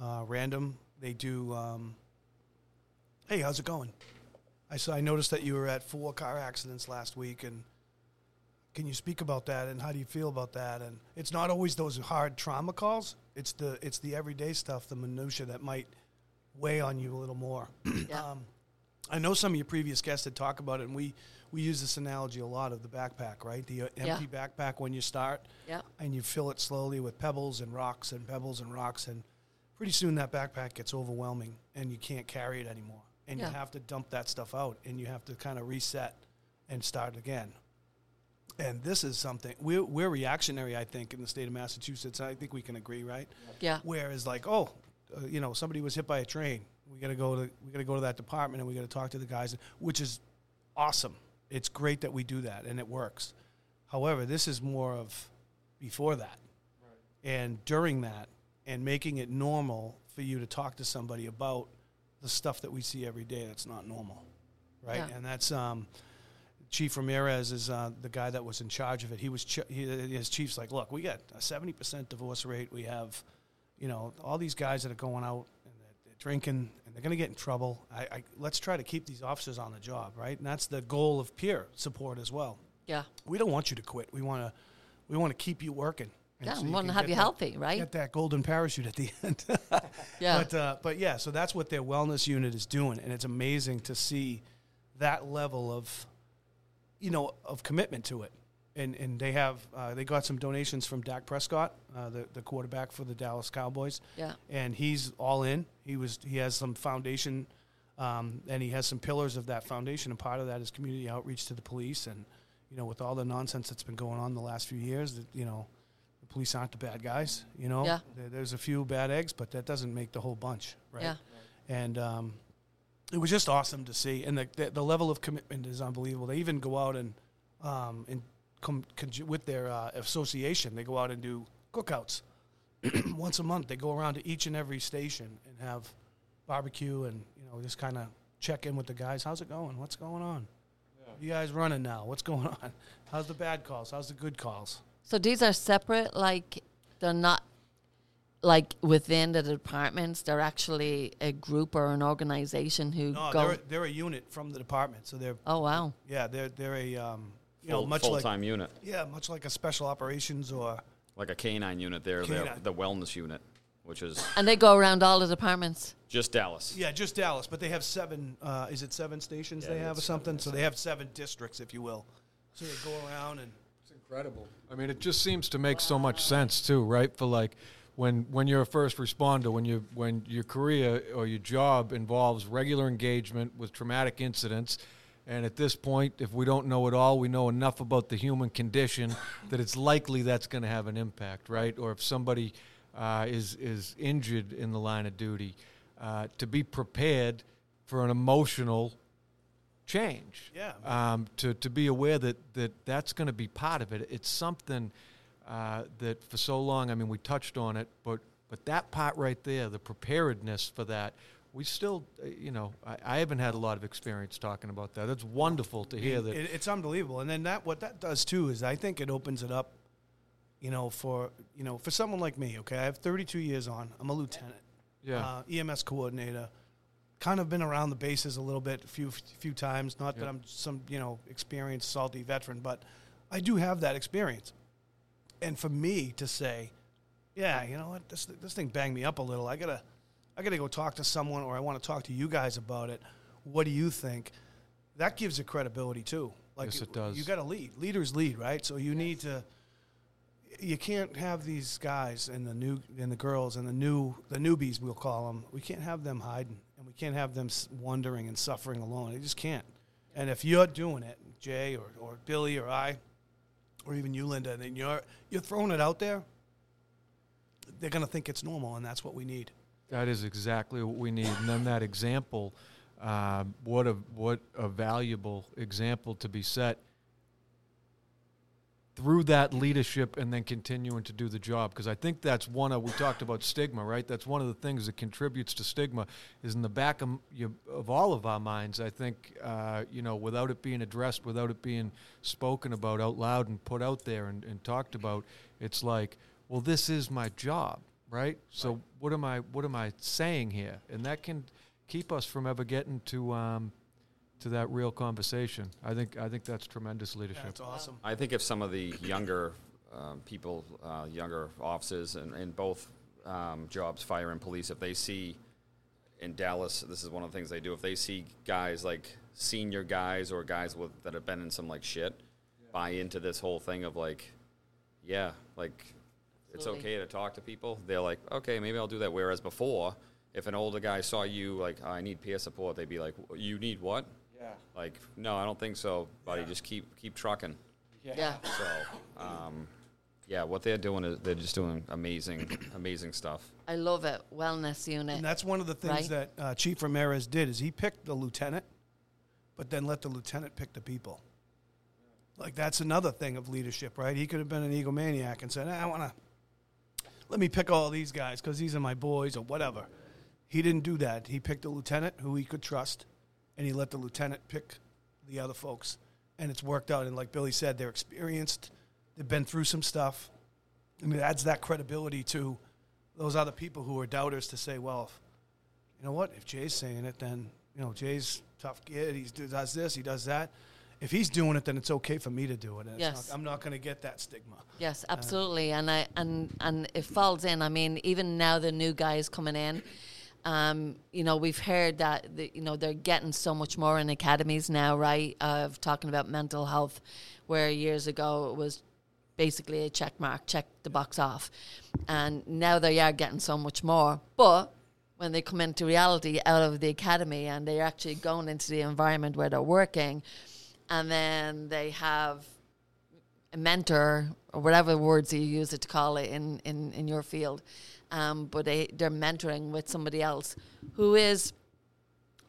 uh, random they do um, hey how's it going i saw i noticed that you were at four car accidents last week and can you speak about that and how do you feel about that and it's not always those hard trauma calls it's the it's the everyday stuff the minutia that might weigh on you a little more Yeah. um, I know some of your previous guests had talked about it, and we, we use this analogy a lot of the backpack, right? The uh, Yeah. empty backpack when you start, Yeah. and you fill it slowly with pebbles and rocks and pebbles and rocks, and pretty soon that backpack gets overwhelming, and you can't carry it anymore, and Yeah. you have to dump that stuff out, and you have to kind of reset and start again. And this is something we're, we're reactionary, I think, in the state of Massachusetts. I think we can agree, right? Yeah. Whereas, like, oh, uh, you know, somebody was hit by a train. We got to go to we got to go to that department and we got to talk to the guys, which is awesome. It's great that we do that and it works. However, this is more of before that and during that and making it normal for you to talk to somebody about the stuff that we see every day that's not normal, right? Yeah. And that's um, Chief Ramirez is uh, the guy that was in charge of it. He was ch- he, his chief's like, look, we got a seventy percent divorce rate. We have, you know, all these guys that are going out and they're, they're drinking and they're going to get in trouble. I, I let's try to keep these officers on the job, right? And that's the goal of peer support as well. Yeah. We don't want you to quit. We want to we want to keep you working. Yeah. so want to have you that- healthy, right? Get that golden parachute at the end. Yeah. But uh, but yeah, so that's what their wellness unit is doing, and it's amazing to see that level of, you know, of commitment to it. And and they have uh, they got some donations from Dak Prescott, uh, the the quarterback for the Dallas Cowboys, yeah. and he's all in. He was he has some foundation, um, and he has some pillars of that foundation, and part of that is community outreach to the police, and you know, with all the nonsense that's been going on the last few years, that you know, police aren't the bad guys. You know, Yeah. There's a few bad eggs, but that doesn't make the whole bunch, right? Yeah. And um, it was just awesome to see, and the, the the level of commitment is unbelievable. They even go out and um, and come conju- with their uh, association. They go out and do cookouts once a month. They go around to each and every station and have barbecue and you know just kind of check in with the guys. How's it going? What's going on? You guys running now? What's going on? How's the bad calls? How's the good calls? So these are separate, like they're not like within the departments. They're actually a group or an organization who No, go. they're, they're a unit from the department, so they're oh wow! yeah they're they're a um, you know Full, much full like time unit, yeah much like a special operations or like a canine unit. There, they're Canine. the wellness unit, which is And they go around all the departments. just Dallas. Yeah, just Dallas, but they have seven. Uh, is it seven stations Yeah, they have or it's something? So they have seven districts, if you will. So they go around and It's incredible. I mean, it just seems to make so much sense too, right? For like when when you're a first responder, when you when your career or your job involves regular engagement with traumatic incidents, and at this point, if we don't know it all, we know enough about the human condition that it's likely that's going to have an impact, right? Or if somebody uh, is is injured in the line of duty, uh, to be prepared for an emotional change. Yeah. Um, to, to be aware that, that that's going to be part of it. It's something uh, that for so long, I mean, we touched on it, but, but that part right there, the preparedness for that, we still, uh, you know, I, I haven't had a lot of experience talking about that. That's wonderful to hear that. it, it's unbelievable. And then that what that does too is I think it opens it up, you know, for you know for someone like me. Okay, I have 32 years on. I'm a lieutenant. Yeah. uh, EMS coordinator. Kind of been around the bases a little bit, a few few times. Not that I'm some you know experienced salty veteran, but I do have that experience. And for me to say, yeah, you know what, this this thing banged me up a little. I gotta I gotta go talk to someone, or I want to talk to you guys about it. What do you think? That gives it credibility too. Like Yes, it does. You got to lead. Leaders lead, right? So you need to you can't have these guys and the new and the girls and the new the newbies we'll call them. We can't have them hiding, we can't have them wondering and suffering alone. They just can't. And if you're doing it, Jay or, or Billy or I, or even you, Linda, then you're you're throwing it out there. They're gonna think it's normal, and that's what we need. That is exactly what we need. And then that example, um, what a what a valuable example to be set through that leadership and then continuing to do the job because I think that's one of we talked about stigma, right? That's one of the things that contributes to stigma is in the back of, you, of all of our minds. I think uh, you know without it being addressed, without it being spoken about out loud and put out there and, and talked about, it's like, well, this is my job, right? So what am I what am I saying here? And that can keep us from ever getting to um, to that real conversation. I think I think that's tremendous leadership. That's awesome. I think if some of the younger um, people, uh, younger officers in, in both um, jobs, fire and police, if they see in Dallas, this is one of the things they do. If they see guys like senior guys or guys with that have been in some like shit, buy into this whole thing of like, yeah, like it's okay to talk to people. They're like, okay, maybe I'll do that. Whereas before, if an older guy saw you like, "Oh, I need peer support, they'd be like, you need what? Yeah. Like, no, I don't think so, buddy. Just keep keep trucking. Yeah. So, um, yeah, what they're doing is they're just doing amazing, amazing stuff. I love it. Wellness unit. And that's one of the things Right. that uh, Chief Ramirez did is he picked the lieutenant, but then let the lieutenant pick the people. Like that's another thing of leadership, right? He could have been an egomaniac and said, "I want to let me pick all these guys because these are my boys or whatever." He didn't do that. He picked a lieutenant who he could trust, and he let the lieutenant pick the other folks, and it's worked out. And like Billy said, they're experienced. They've been through some stuff. Mean, it adds that credibility to those other people who are doubters to say, well, if, you know what? If Jay's saying it, then you know Jay's tough kid. He does this, he does that. If he's doing it, then it's okay for me to do it. And Yes. not, I'm not going to get that stigma. Yes, uh, absolutely, and I and and it falls in. I mean, even now the new guys coming in, um, you know, we've heard that the, you know they're getting so much more in academies now, right? Of talking about mental health, where years ago it was basically a check mark, check the box off, and now they are getting so much more. But when they come into reality out of the academy and they're actually going into the environment where they're working, and then they have a mentor or whatever words you use it to call it in, in, in your field. Um, but they, they're mentoring with somebody else who is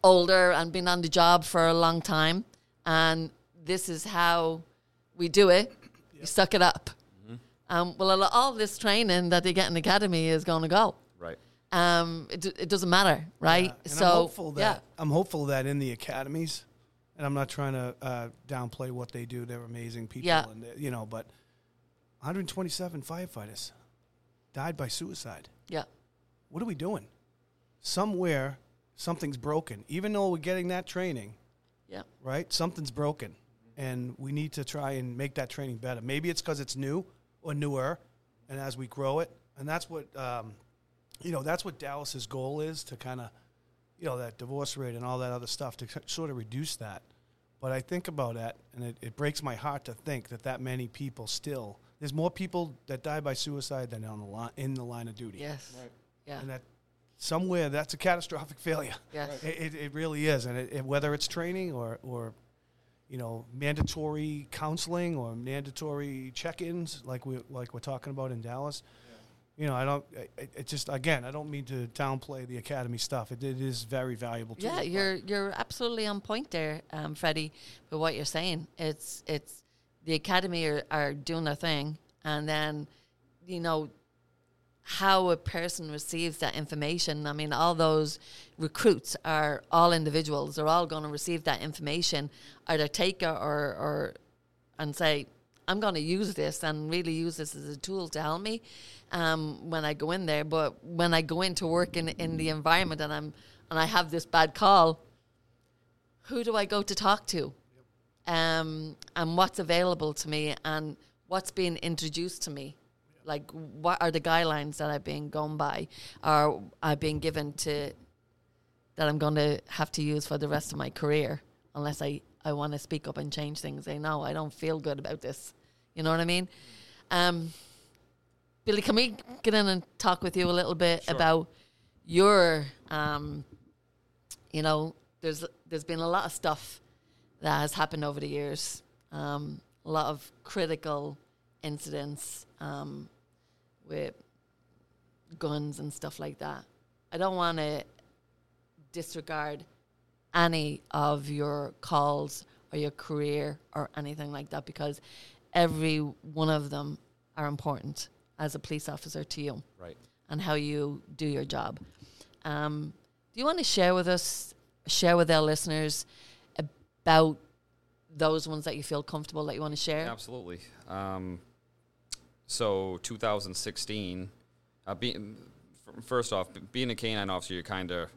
older and been on the job for a long time. And this is how we do it. You suck it up. Um, well, all this training that they get in the academy is going to go. Right. Um, it, it doesn't matter, right? Yeah. So, I'm hopeful that yeah. I'm hopeful that in the academies, and I'm not trying to uh, downplay what they do. They're amazing people, Yeah. and they- you know, but 127 firefighters died by suicide. Yeah. What are we doing? Somewhere, something's broken. Even though we're getting that training, Yeah. right? Something's broken, and we need to try and make that training better. Maybe it's because it's new or newer, and as we grow it, and that's what um, you know, that's what Dallas's goal is to kind of, you know, that divorce rate and all that other stuff to sort of reduce that. But I think about that, and it, it breaks my heart to think that that many people still there's more people that die by suicide than on the line in the line of duty. Yes. Right. Yeah. And that somewhere that's a catastrophic failure. Yes. It, it, it really is, and it, it, whether it's training or, or you know mandatory counseling or mandatory check-ins like we like we're talking about in Dallas, you know I don't. It, it just again I don't mean to downplay the academy stuff. It, it is very valuable. To Yeah, us, you're you're absolutely on point there, um, Freddie. With what you're saying, it's it's the academy are, are doing their thing, and then you know how a person receives that information. I mean, all those recruits are all individuals. They're all going to receive that information, either take it or or and say, I'm going to use this and really use this as a tool to help me um, when I go in there. But when I go into work in, in the environment and I'm and I have this bad call, who do I go to talk to? Um, and what's available to me and what's being introduced to me? Like, what are the guidelines that I've been going by or I've been given to that I'm going to have to use for the rest of my career unless I, I want to speak up and change things. Say, no, I don't feel good about this. You know what I mean? Um, Billy, can we get in and talk with you a little bit Sure. about your, um, you know, there's there's been a lot of stuff that has happened over the years. Um, a lot of critical incidents um, with guns and stuff like that. I don't want to disregard any of your calls or your career or anything like that because every one of them are important as a police officer to you Right. and how you do your job. Um, do you want to share with us, share with our listeners about those ones that you feel comfortable that you want to share? Absolutely. Um, so 2016, uh, first off, being a canine officer, you're kind of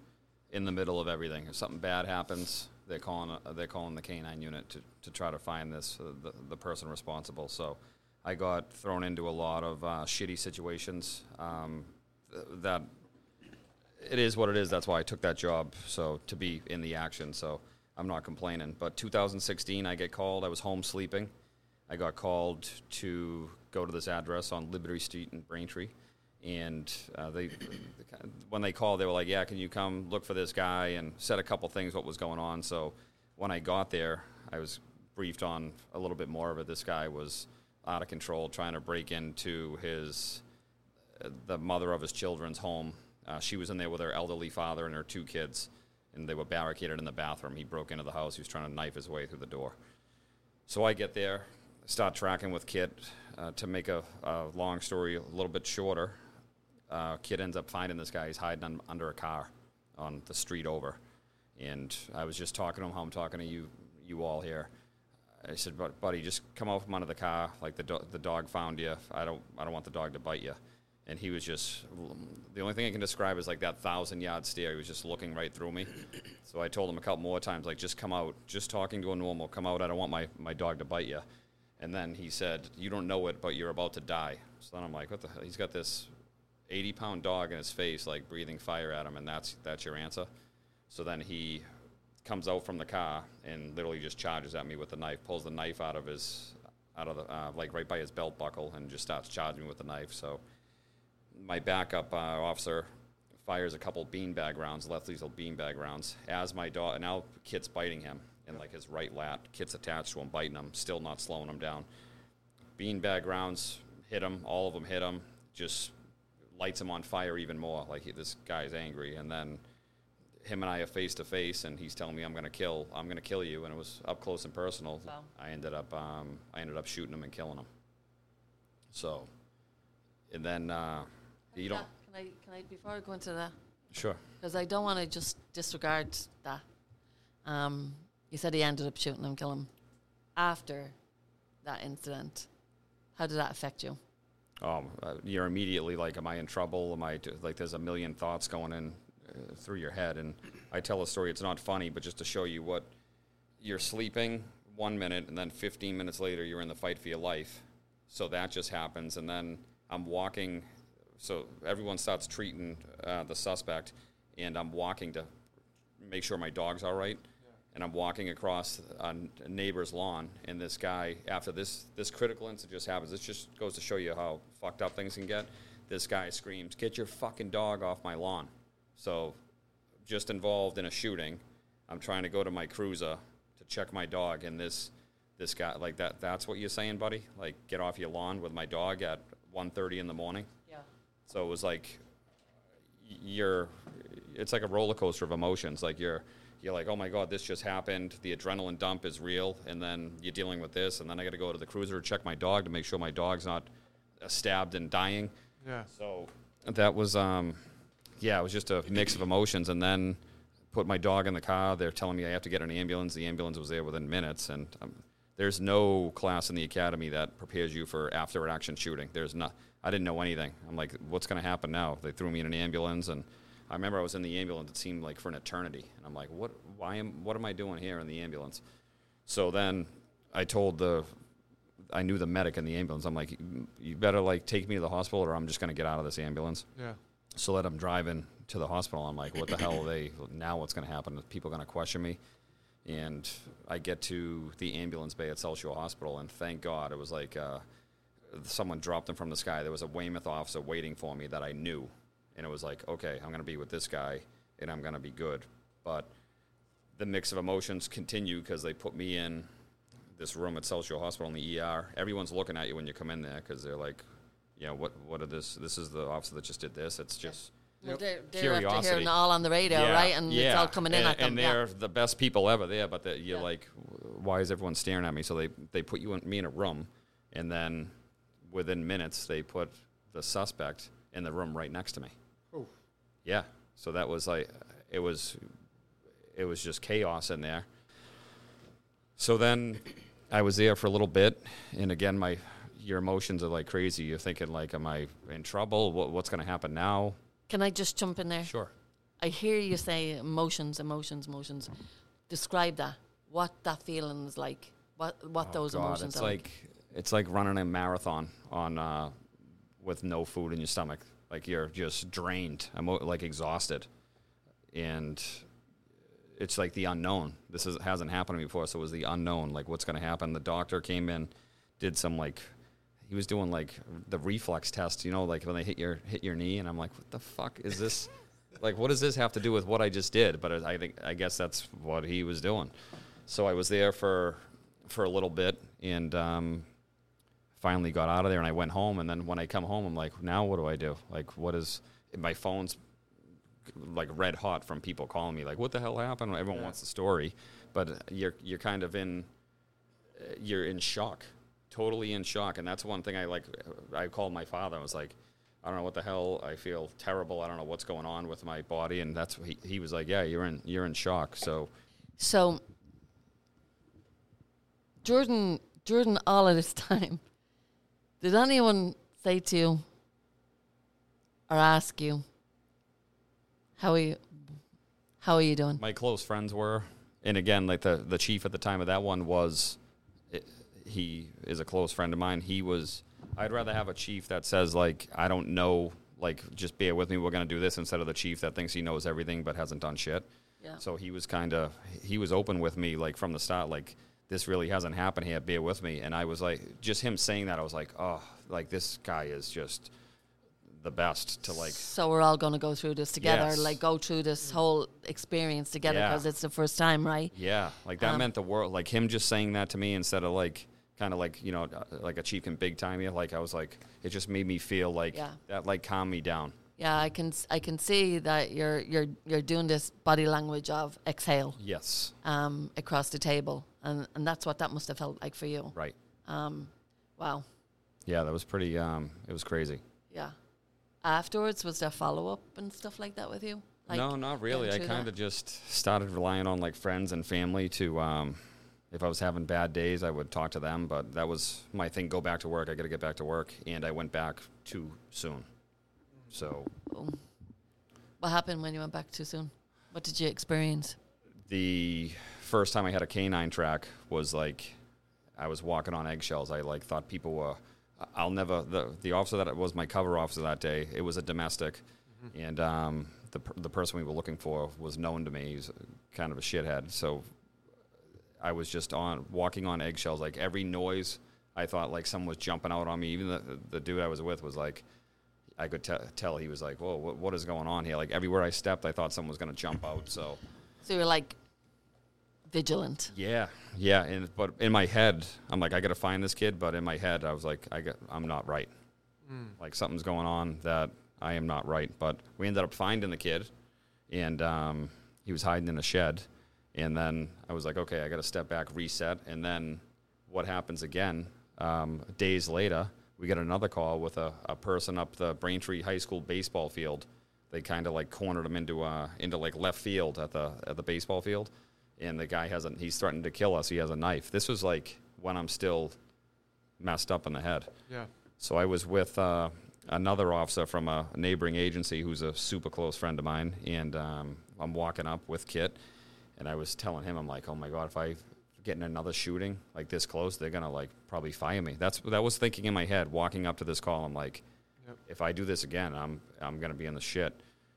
in the middle of everything. If something bad happens, they're calling uh, they're calling the canine unit to, to try to find this uh, the, the person responsible. So I got thrown into a lot of uh, shitty situations um, th- that it is what it is. That's why I took that job. So to be in the action. So I'm not complaining. But 2016, I get called. I was home sleeping. I got called to go to this address on Liberty Street in Braintree, and uh, they, when they called, they were like, "Yeah, can you come look for this guy?" and said a couple things what was going on. So when I got there, I was briefed on a little bit more of it. This guy was out of control, trying to break into his the mother of his children's home. Uh, she was in there with her elderly father and her two kids, and they were barricaded in the bathroom. He broke into the house. He was trying to knife his way through the door. So I get there, start tracking with Kit. Uh, to make a, a long story a little bit shorter, uh, Kit ends up finding this guy. He's hiding un- under a car on the street over. And I was just talking to him how I'm talking to you, you all here. I said, "But buddy, just come out from under the car. Like the do- the dog found you. I don't I don't want the dog to bite you." And he was just the only thing I can describe is like that thousand yard stare. He was just looking right through me. So I told him a couple more times, like, just come out, just talking to a normal, come out. I don't want my my dog to bite you. And then he said, "You don't know it, but you're about to die." So then I'm like, "What the hell?" He's got this 80 pound dog in his face, like breathing fire at him, and that's that's your answer. So then he comes out from the car and literally just charges at me with the knife, pulls the knife out of his, out of the, uh, like right by his belt buckle, and just starts charging me with the knife. So my backup uh, officer fires a couple beanbag rounds, left lethal beanbag rounds, as my dog, now Kit's biting him in like his right lap. Kit's attached to him, biting him, still not slowing him down. Beanbag rounds hit him, all of them hit him, just lights him on fire even more. Like he, this guy's angry, and then him and I are face to face, and he's telling me I'm gonna kill, I'm gonna kill you, and it was up close and personal. Wow. I ended up, um, I ended up shooting him and killing him. So, and then uh, you don't, Can I, can I, before I go into that, sure. because I don't want to just disregard that. Um, you said he ended up shooting him, killing him after that incident. How did that affect you? um, uh, you're immediately like, am I in trouble? Am I like? There's a million thoughts going in uh, through your head, and I tell a story. It's not funny, but just to show you what you're sleeping one minute, and then 15 minutes later, you're in the fight for your life. So that just happens, and then I'm walking. So everyone starts treating uh, the suspect, and I'm walking to make sure my dog's all right. And I'm walking across a neighbor's lawn, and this guy, after this this critical incident just happens, this just goes to show you how fucked up things can get. This guy screams, "Get your fucking dog off my lawn!" So, just involved in a shooting. I'm trying to go to my cruiser to check my dog, and this this guy like that. That's what you're saying, buddy? Like, get off your lawn with my dog at 1:30 in the morning. So it was like you're it's like a roller coaster of emotions. Like you're you're like, oh my god, this just happened. The adrenaline dump is real, and then you're dealing with this, and then I got to go to the cruiser to check my dog to make sure my dog's not uh, stabbed and dying. Yeah. So that was um, yeah, it was just a mix of emotions, and then put my dog in the car. They're telling me I have to get an ambulance. The ambulance was there within minutes, and um, there's no class in the academy that prepares you for after action shooting. There's not. I didn't know anything. I'm like, what's going to happen now? They threw me in an ambulance, and I remember I was in the ambulance. It seemed like for an eternity, and I'm like, what? Why am? What am I doing here in the ambulance? So then I told the, I knew the medic in the ambulance. I'm like, you better like take me to the hospital, or I'm just going to get out of this ambulance. Yeah. So that I'm driving to the hospital. I'm like, what the hell are they? Now what's going to happen? Are people going to question me? And I get to the ambulance bay at South Hospital, and thank God it was like uh, someone dropped them from the sky. There was a Weymouth officer waiting for me that I knew, and it was like, okay, I'm going to be with this guy, and I'm going to be good. But the mix of emotions continue because they put me in this room at South Hospital in the ER. Everyone's looking at you when you come in there because they're like, you know, what what are this? This is the officer that just did this. It's just Well, they're, they're after Curiosity. hearing all on the radio, right? And it's all coming in and, them. And yeah. they're the best people ever there, but you're Yeah. like, why is everyone staring at me? So they, they put you and me in a room, and then within minutes, they put the suspect in the room right next to me. Oh. Yeah. So that was like, it was, it was just chaos in there. So then I was there for a little bit, and again, my your emotions are like crazy. You're thinking like, am I in trouble? What, what's going to happen now? Can I just jump in there? Sure. I hear you say emotions, emotions, emotions. Describe that. What that feeling is like. What what those Oh, God, emotions it's are like it's like running a marathon on uh, with no food in your stomach. Like you're just drained, emo- like exhausted, and it's like the unknown. This is, hasn't happened to me before, so it was the unknown. Like what's going to happen? The doctor came in, did some like he was doing like the reflex test. You know, like when they hit your hit your knee, and I'm like, what the fuck is this? like what does this have to do with what I just did? But I think I guess that's what he was doing. So I was there for for a little bit, and um, finally got out of there. And I went home. And then when I come home, I'm like, now what do I do? Like, what is my phone's like red hot from people calling me like, what the hell happened? Everyone wants the story, but you're you're kind of in you're in shock, totally in shock. And that's one thing I like. I called my father. I was like. I don't know what the hell. I feel terrible. I don't know what's going on with my body, and that's he, he was like, "Yeah, you're in you're in shock." So So, Jordan, Jordan, all of this time, did anyone say to you or ask you, "How are you? How are you doing?" my close friends were, and again, like the the chief at the time of that one was, he is a close friend of mine. He was. I'd rather have a chief that says like, I don't know, like just bear with me. We're gonna do this instead of the chief that thinks he knows everything but hasn't done shit. Yeah. So he was kind of he was open with me like from the start, like this really hasn't happened here. Bear with me, and I was like, just him saying that, I was like, oh, like this guy is just the best to like So we're all going to go through this together, Yes. like go through this whole experience together Yeah. because it's the first time, right? Yeah, like that Um, meant the world. Like him just saying that to me instead of like kind of like you know uh, like a chief can big time you. Like I was like, it just made me feel like Yeah. that like calmed me down. Yeah, I can I can see that you're you're you're doing this body language of exhale Yes, um, across the table, and and that's what that must have felt like for you. right. Um, wow, Yeah, that was pretty. Um, it was crazy. yeah. Afterwards, was there follow up and stuff like that with you? Like no, not really. I kind of just started relying on like friends and family to. Um, if I was having bad days, I would talk to them. But that was my thing. Go back to work. I got to get back to work, and I went back too soon. So Oh. What happened when you went back too soon? What did you experience? the first time I had a canine track was like I was walking on eggshells. I like thought people were. I'll never the the officer that was my cover officer that day. It was a domestic, and um, the the person we were looking for was known to me. He's kind of a shithead. So I was just on walking on eggshells. Like every noise, I thought like someone was jumping out on me. Even the the dude I was with was like. I could te- tell he was like, "Whoa, what, what is going on here?" Like everywhere I stepped, I thought someone was going to jump out. So So you're like vigilant. yeah, yeah, and but in my head, I'm like, I gotta find this kid. But in my head, I was like, I got, I'm not right. Like something's going on that I am not right. But we ended up finding the kid, and um, he was hiding in a shed. And then I was like, okay, I got to step back, reset. And then what happens again? Um, days later, we get another call with a, a person up the Braintree High School baseball field. They kind of like cornered him into uh, into like left field at the at the baseball field, and the guy has a he's threatened to kill us. He has a knife. This was like when I'm still messed up in the head. Yeah. So I was with uh, another officer from a neighboring agency who's a super close friend of mine, and um, I'm walking up with Kit, and I was telling him, I'm like, oh my god, if I get in another shooting like this close, they're gonna like probably fire me. That's that was thinking in my head walking up to this call. I'm like, Yep. if I do this again, I'm I'm gonna be in the shit.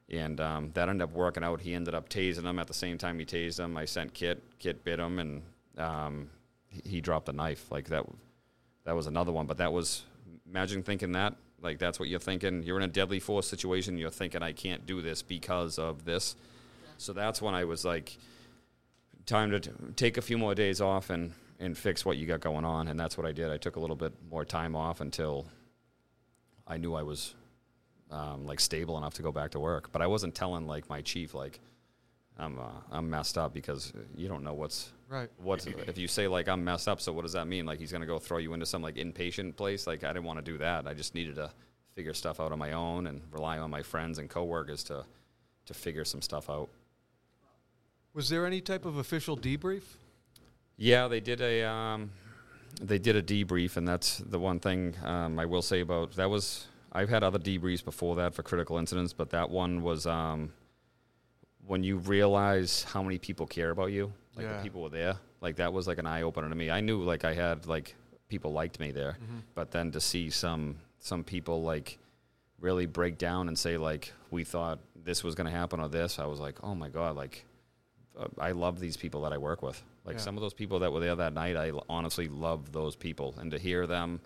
And um, that ended up working out. He ended up tasing him at the same time he tased him. I sent Kit. Kit bit him, and um, he, he dropped the knife. Like that. That was another one. But that was imagine thinking that. Like that's what you're thinking. You're in a deadly force situation. You're thinking I can't do this because of this. So that's when I was like, time to t- take a few more days off and and fix what you got going on. And that's what I did. I took a little bit more time off until I knew I was um, like stable enough to go back to work. But I wasn't telling like my chief like I'm uh, I'm messed up because you don't know what's Right. What's if you say like I'm messed up. So what does that mean? Like he's gonna go throw you into some like inpatient place? Like I didn't want to do that. I just needed to figure stuff out on my own and rely on my friends and coworkers to to figure some stuff out. Was there any type of official debrief? Yeah, they did a um, they did a debrief, and that's the one thing um, I will say about that was I've had other debriefs before that for critical incidents, but that one was um, when you realize how many people care about you, like Yeah. the people were there, like that was like an eye opener to me. I knew like I had like people liked me there, but then to see some some people like really break down and say like we thought this was going to happen or this, I was like, oh my god, like Uh, I love these people that I work with. Like Yeah. some of those people that were there that night, I honestly love those people, and to hear them,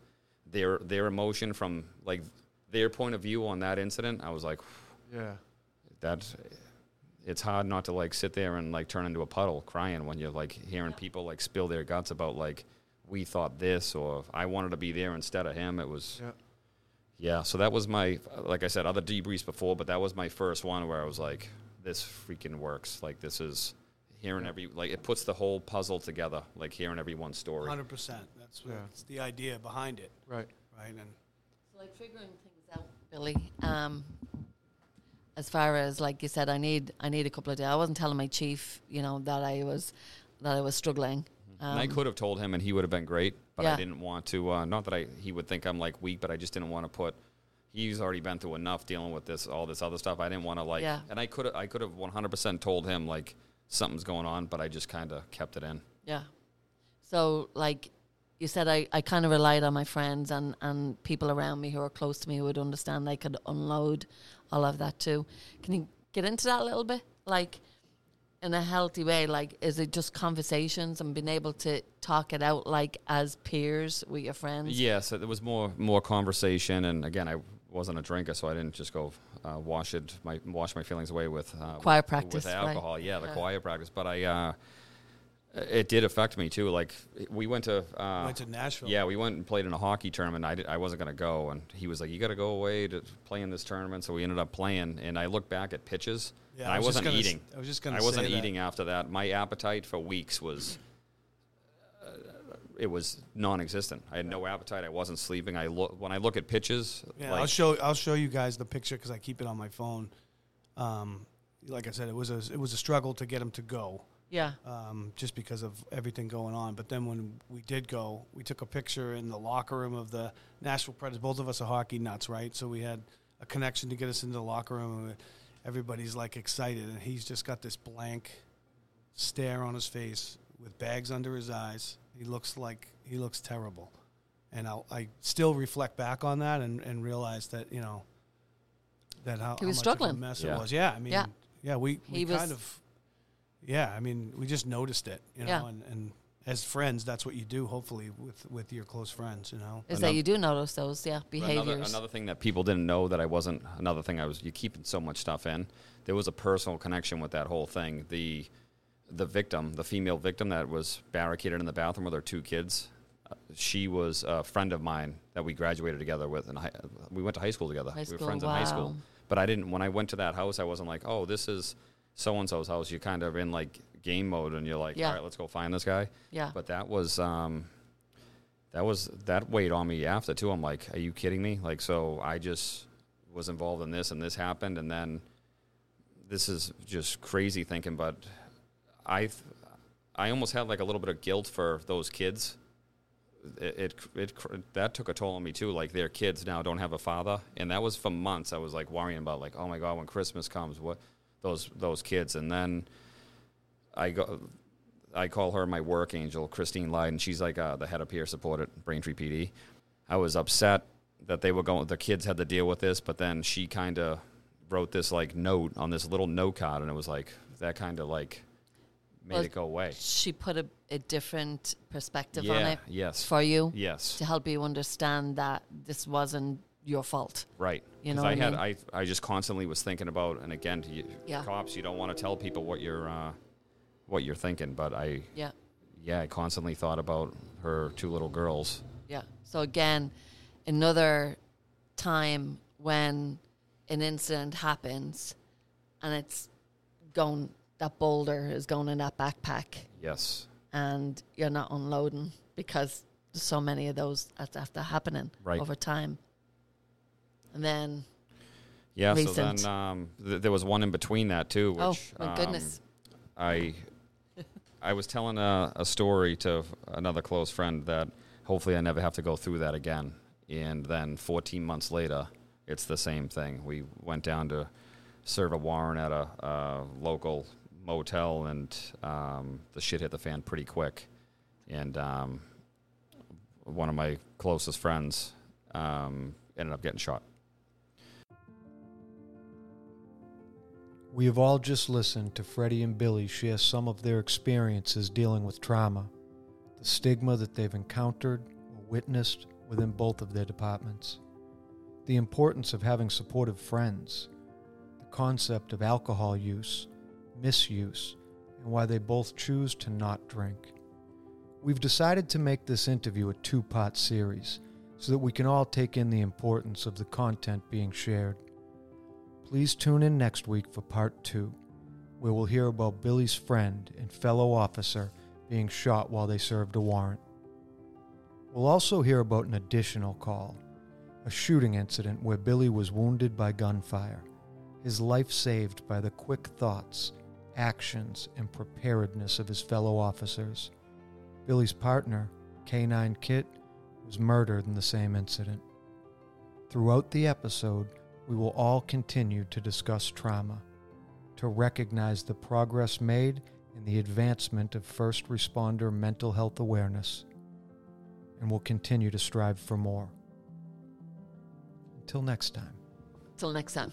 their their emotion from like their point of view on that incident, I was like, Yeah. that it's hard not to like sit there and like turn into a puddle crying when you're like hearing people like spill their guts about like we thought this or I wanted to be there instead of him. It was Yeah. yeah. So that was my like I said other debriefs before, but that was my first one where I was like, this freaking works. Like this is hearing every like it puts the whole puzzle together. Like hearing everyone's story. Hundred percent. That's what, Yeah. that's the idea behind it, Right. right? And So like figuring things out, Billy. Um, as far as like you said, I need I need a couple of days. I wasn't telling my chief, you know, that I was that I was struggling. And I Um, could have told him, and he would have been great. But I didn't want to. Uh, not that I he would think I'm like weak, but I just didn't want to put. He's already been through enough dealing with this, all this other stuff. I didn't want to like. Yeah. And I could I could have 100 percent told him like something's going on, but I just kind of kept it in. Yeah. So like you said, I, I kind of relied on my friends and, and people around me who are close to me who would understand I could unload all of that too. Can you get into that a little bit? Like in a healthy way, like is it just conversations and being able to talk it out like as peers with your friends? Yes, there was more more conversation, and again, I wasn't a drinker, so I didn't just go uh, wash it my wash my feelings away with uh, Choir with- practice, with right. alcohol. Yeah, the Yeah. choir practice, but I. Uh, it did affect me too. Like we went to uh, went to Nashville. Yeah, we went and played in a hockey tournament. I, did, I wasn't going to go, and he was like, "You got to go away to play in this tournament." So we ended up playing, and I look back at pitches, Yeah, and I, was just wasn't gonna eating. I was just gonna I wasn't say that. eating after that. My appetite for weeks was. It was non-existent. I had no appetite. I wasn't sleeping. I look when I look at pitches. Yeah, like, I'll show I'll show you guys the picture because I keep it on my phone. Um, like I said, it was a it was a struggle to get him to go, Yeah. um, just because of everything going on. But then when we did go, we took a picture in the locker room of the Nashville Predators. Both of us are hockey nuts, right? So we had a connection to get us into the locker room. and Everybody's like excited, and he's just got this blank stare on his face with bags under his eyes. He looks like he looks terrible, and I, I still reflect back on that and, and realize that you know that how, He how was much struggling. of a mess Yeah. it was. Yeah, I mean, Yeah. yeah, we, we He was- kind of, yeah, I mean, we just noticed it, you know, Yeah. and, and as friends, that's what you do. Hopefully, with with your close friends, you know. Is Another- that you do notice those, yeah, behaviors. Another, another thing that people didn't know that I wasn't. Another thing I was. You keeping so much stuff in. There was a personal connection with that whole thing. The the victim, the female victim that was barricaded in the bathroom with her two kids. uh, She was a friend of mine that we graduated together with, and we went to high school together. High we school, were friends in high school. wow. But I didn't. When I went to that house, I wasn't like, "Oh, this is so and so's house." You're kind of in like game mode, and you're like, Yeah. "All right, let's go find this guy." yeah. But that was um, that was that weighed on me after too. I'm like, are you kidding me? Like, so I just was involved in this, and this happened, and then this is just crazy thinking. But I, I almost had like a little bit of guilt for those kids it, it, it that took a toll on me too. Like their kids now don't have a father, and that was for months. I was like worrying about like, oh my god, when Christmas comes, what those those kids, and then I go. I call her my work angel, Christine Lyden. She's like uh, the head of peer support at Braintree PD. I was upset that they were going. The kids had to deal with this, but then she kind of wrote this like note on this little note card, and it was like that kind of like made Well, it go away. She put a, a different perspective yeah. on it Yes. for you yes. to help you understand that this wasn't your fault. Right. You know I I had? I I just constantly was thinking about, and again, to you, Yeah. cops, you don't want to tell people what you're uh, what you're thinking, but I Yeah. yeah, I constantly thought about her two little girls. Yeah. So again, another time when an incident happens and it's going that boulder is going in that backpack Yes. and you're not unloading because so many of those after happening Right. over time. And then Yeah. So then um, th- there was one in between that too. Which, oh my um, goodness. I I was telling a, a story to another close friend that hopefully I never have to go through that again. And then 14 months later, it's the same thing. We went down to serve a warrant at a, uh local motel, and um, the shit hit the fan pretty quick. And um, one of my closest friends um, ended up getting shot. We have all just listened to Freddie and Billy share some of their experiences dealing with trauma, the stigma that they've encountered or witnessed within both of their departments, the importance of having supportive friends, the concept of alcohol use, misuse, and why they both choose to not drink. We've decided to make this interview a two part series so that we can all take in the importance of the content being shared. Please tune in next week for part two, where we'll hear about Billy's friend and fellow officer being shot while they served a warrant. We'll also hear about an additional call a shooting incident where Billy was wounded by gunfire, his life saved by the quick thoughts, actions, and preparedness of his fellow officers. Billy's partner, K9 Kit, was murdered in the same incident. Throughout the episode, we will all continue to discuss trauma, to recognize the progress made in the advancement of first responder mental health awareness, and will continue to strive for more. Until next time. Till next time.